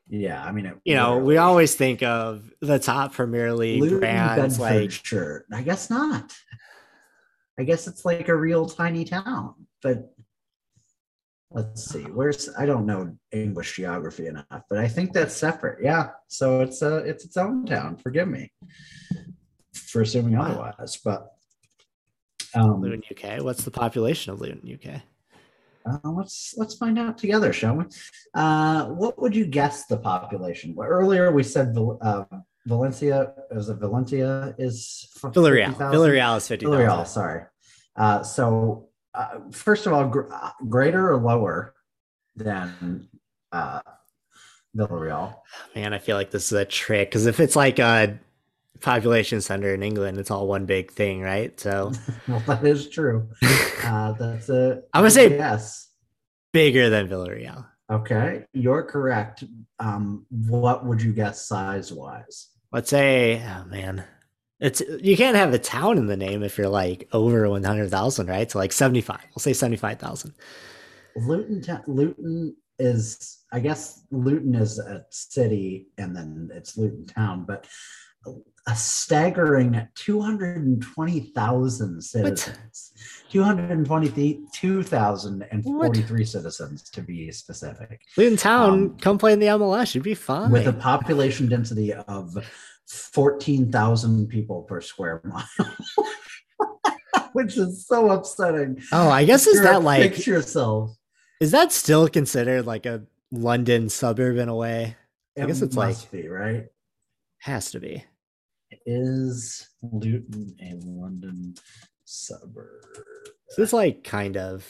Yeah, I mean, it You know, we always think of the top Premier League Luton, brands like shirt. I guess not. I guess it's like a real tiny town, but let's see. Where's I don't know English geography enough, but I think that's separate. Yeah, so it's a it's its own town. Forgive me for assuming Wow. otherwise, but um, Luton, UK. What's the population of Luton, UK? Uh, let's let's find out together, shall we? Uh, what would you guess the population? Well, earlier we said uh, Valencia. Is it Valencia? Is Villarreal. 50,000? Villarreal is 50,000. Villarreal. Sorry. Uh, so uh, first of all, gr- uh, greater or lower than uh, Villarreal? Man, I feel like this is a trick because if it's like a population center in England. It's all one big thing, right? So *laughs* well, that is true. *laughs* Uh, that's a. I'm gonna say yes. bigger than Villarreal. Okay, you're correct. Um, what would you guess size wise? Let's say, oh man, it's you can't have a town in the name if you're like over one hundred thousand, right? So like seventy five. We'll say seventy five thousand. Luton, Luton is, I guess, Luton is a city, and then it's Luton town, but a staggering 220,000 citizens. 222,043 citizens to be specific. Luton Town, Um, come play in the MLS. You'd be fine. With a population density of 14,000 people per square mile. *laughs* Which is so upsetting. oh, I guess is that like fix yourself? is that still considered like a London suburb in a way? I guess It it's like- must be right. Has to be. Is Luton a London suburb? So it's like kind of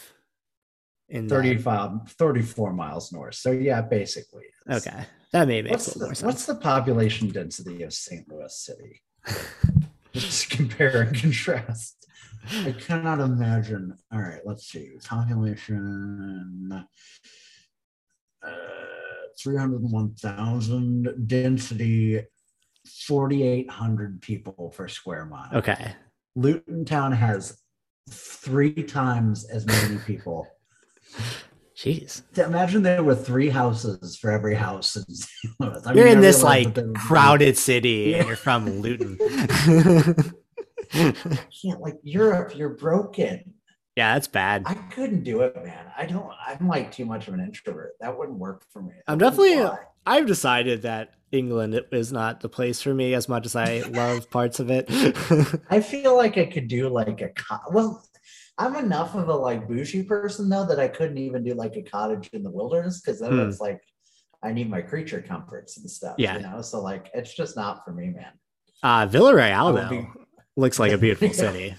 in that- 35, 34 miles north. So yeah, basically. it's- Okay, that may make What's a the, more sense. what's the population density of St. Louis City? *laughs* Just compare and contrast. I cannot imagine. All right, let's see. Population uh, 301,000, density 4,800 people per square mile. okay, Luton Town has three times as many people. jeez, Imagine there were three houses for every house in St. Louis. I you're mean, in I this like crowded city Yeah. and you're from Luton. *laughs* can't like Europe. You're broken. Yeah, that's bad. I couldn't do it, man. I don't. I'm like too much of an introvert. That wouldn't work for me. I'm definitely-. I've decided that England is not the place for me as much as I love parts of it. *laughs* I feel like I could do like a well. I'm enough of a like bougie person though that I couldn't even do like a cottage in the wilderness because then Hmm. it's like I need my creature comforts and stuff. Yeah. you know. So like it's just not for me, man. uh, Villarreal though be- looks like a beautiful *laughs* city.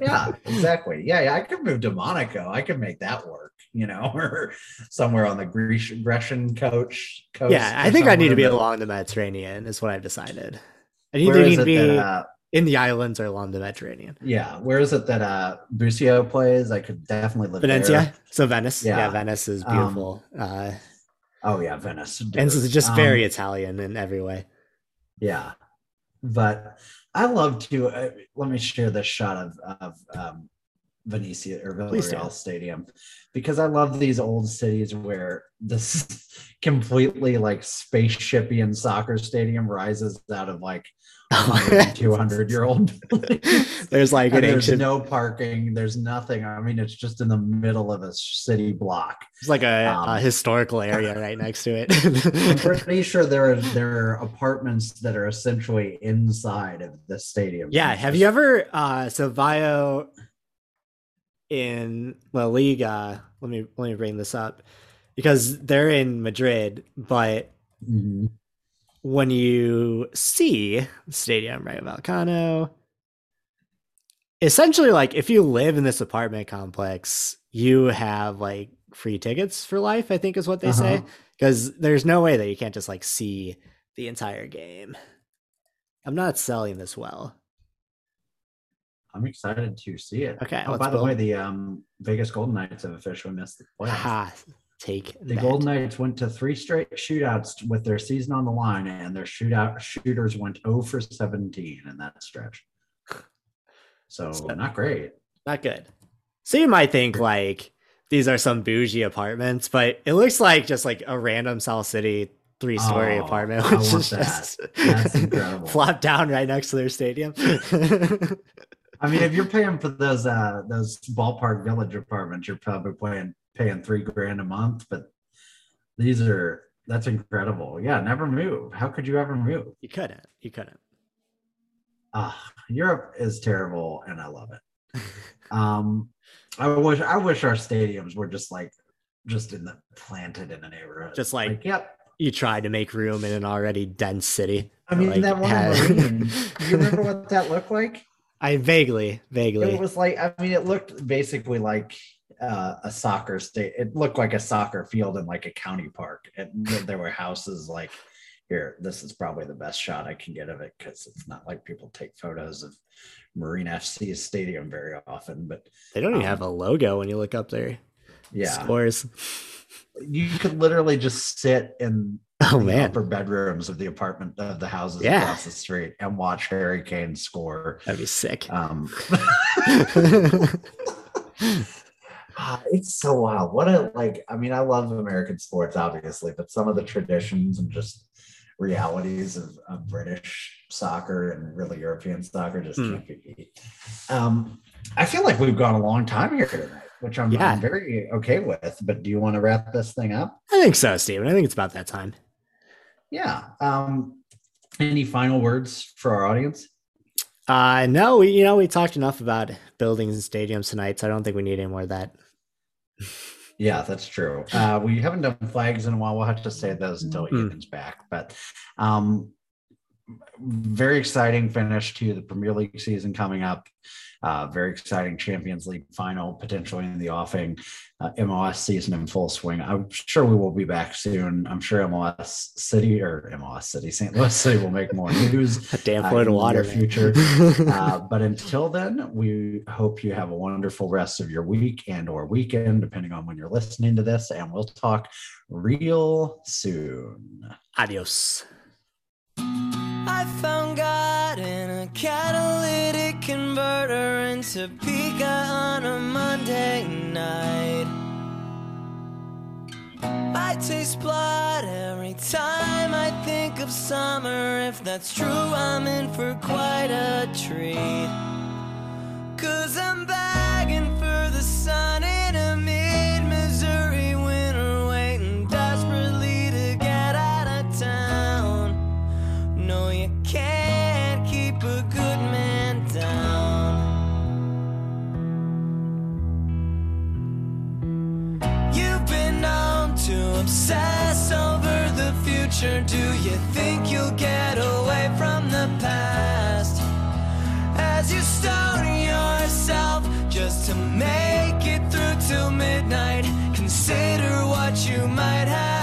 Yeah, *laughs* exactly. Yeah, yeah, I could move to Monaco. I could make that work. You know, *laughs* or somewhere on the Grecian Grecian coach. Coast yeah, I think I need to be along the Mediterranean. Is what I've decided. I is need to be that, uh, in the islands or along the Mediterranean. yeah, where is it that uh Busio plays? I could definitely live Venezia, there. so Venice. Yeah, Yeah. Venice is Um, beautiful. uh, Oh yeah, Venice. and dude. it's just Um, very Italian in every way. Yeah, but I love to. Uh, let me share this shot of of um, Venetia or. Villarreal Stadium because I love these old cities where this completely like spaceshipian soccer stadium rises out of like 200 year old. *laughs* There's like an there's ancient, no parking. There's nothing. I mean, it's just in the middle of a city block. it's like a, um, a historical area right next to it *laughs* I'm *laughs* pretty sure there are there are apartments that are essentially inside of the stadium. yeah, have you ever uh so Rayo in La Liga? Let me let me bring this up because they're in Madrid, but Mhm. When you see stadium Rayo Vallecano essentially like if you live in this apartment complex you have like free tickets for life i think is what they say Uh-huh. because there's no way that you can't just like see the entire game i'm not selling this well I'm excited to see it. Okay, Oh, by the way, the um, Vegas Golden Knights have officially missed the playoffs. Take The that. Golden Knights went to three straight shootouts with their season on the line, and their shootout shooters went 0 for 17 in that stretch. So So- not great. not good so you might think like these are some bougie apartments but it looks like just like a random south city three story Oh, apartment I which want is that. just That's incredible. *laughs* flopped down right next to their stadium *laughs* I mean, if you're paying for those uh those ballpark village apartments, you're probably paying paying three grand a month. But these are that's incredible. Yeah, never move. How could you ever move? you couldn't you couldn't Ah, Europe is terrible, and I love it. Um, I wish I wish our stadiums were just like just in the planted in a neighborhood. Just like- yep. you tried to make room in an already dense city I mean like, that one had- Marine. *laughs* you remember what that looked like? i vaguely vaguely It was like I mean, it looked basically like uh, a soccer state. It looked like a soccer field in like a county park, and there were houses like here, this is probably the best shot I can get of it because it's not like people take photos of Marine FC stadium very often. But they don't even um, have a logo when you look up there. Yeah, scores. You could literally just sit in *laughs* oh man upper bedrooms of the apartment of the houses yeah. across the street and watch Harry Kane score. That'd be sick. Um, *laughs* *laughs* ah, it's so wild. What a like. I mean, I love American sports, obviously, but some of the traditions and just realities of, of British soccer and really European soccer just mm. can't be beat. Um, I feel like we've gone a long time here tonight, which I'm, yeah. I'm very okay with. But do you want to wrap this thing up? I think so, Steven. I think it's about that time. Yeah. Um, any final words for our audience? Uh, no, we, you know, we talked enough about buildings and stadiums tonight, so I don't think we need any more of that. Yeah, that's true. Uh, we haven't done flags in a while. We'll have to say those until he mm. gets back. But um, very exciting finish to the Premier League season coming up. Uh, very exciting Champions League final potentially in the offing. Uh, MLS season in full swing. I'm sure we will be back soon. I'm sure MLS City or MLS City, St. Louis City will make more *laughs* news. Damn uh, of water, future. *laughs* uh, but until then, we hope you have a wonderful rest of your week and or weekend, depending on when you're listening to this. And we'll talk real soon. Adios. Found God in a catalytic converter in Topeka on a Monday night. I taste blood every time I think of summer. If that's true, I'm in for quite a treat. Cause I'm begging for the sun. future do you think you'll get away from the past? As you stone yourself just to make it through till midnight consider what you might have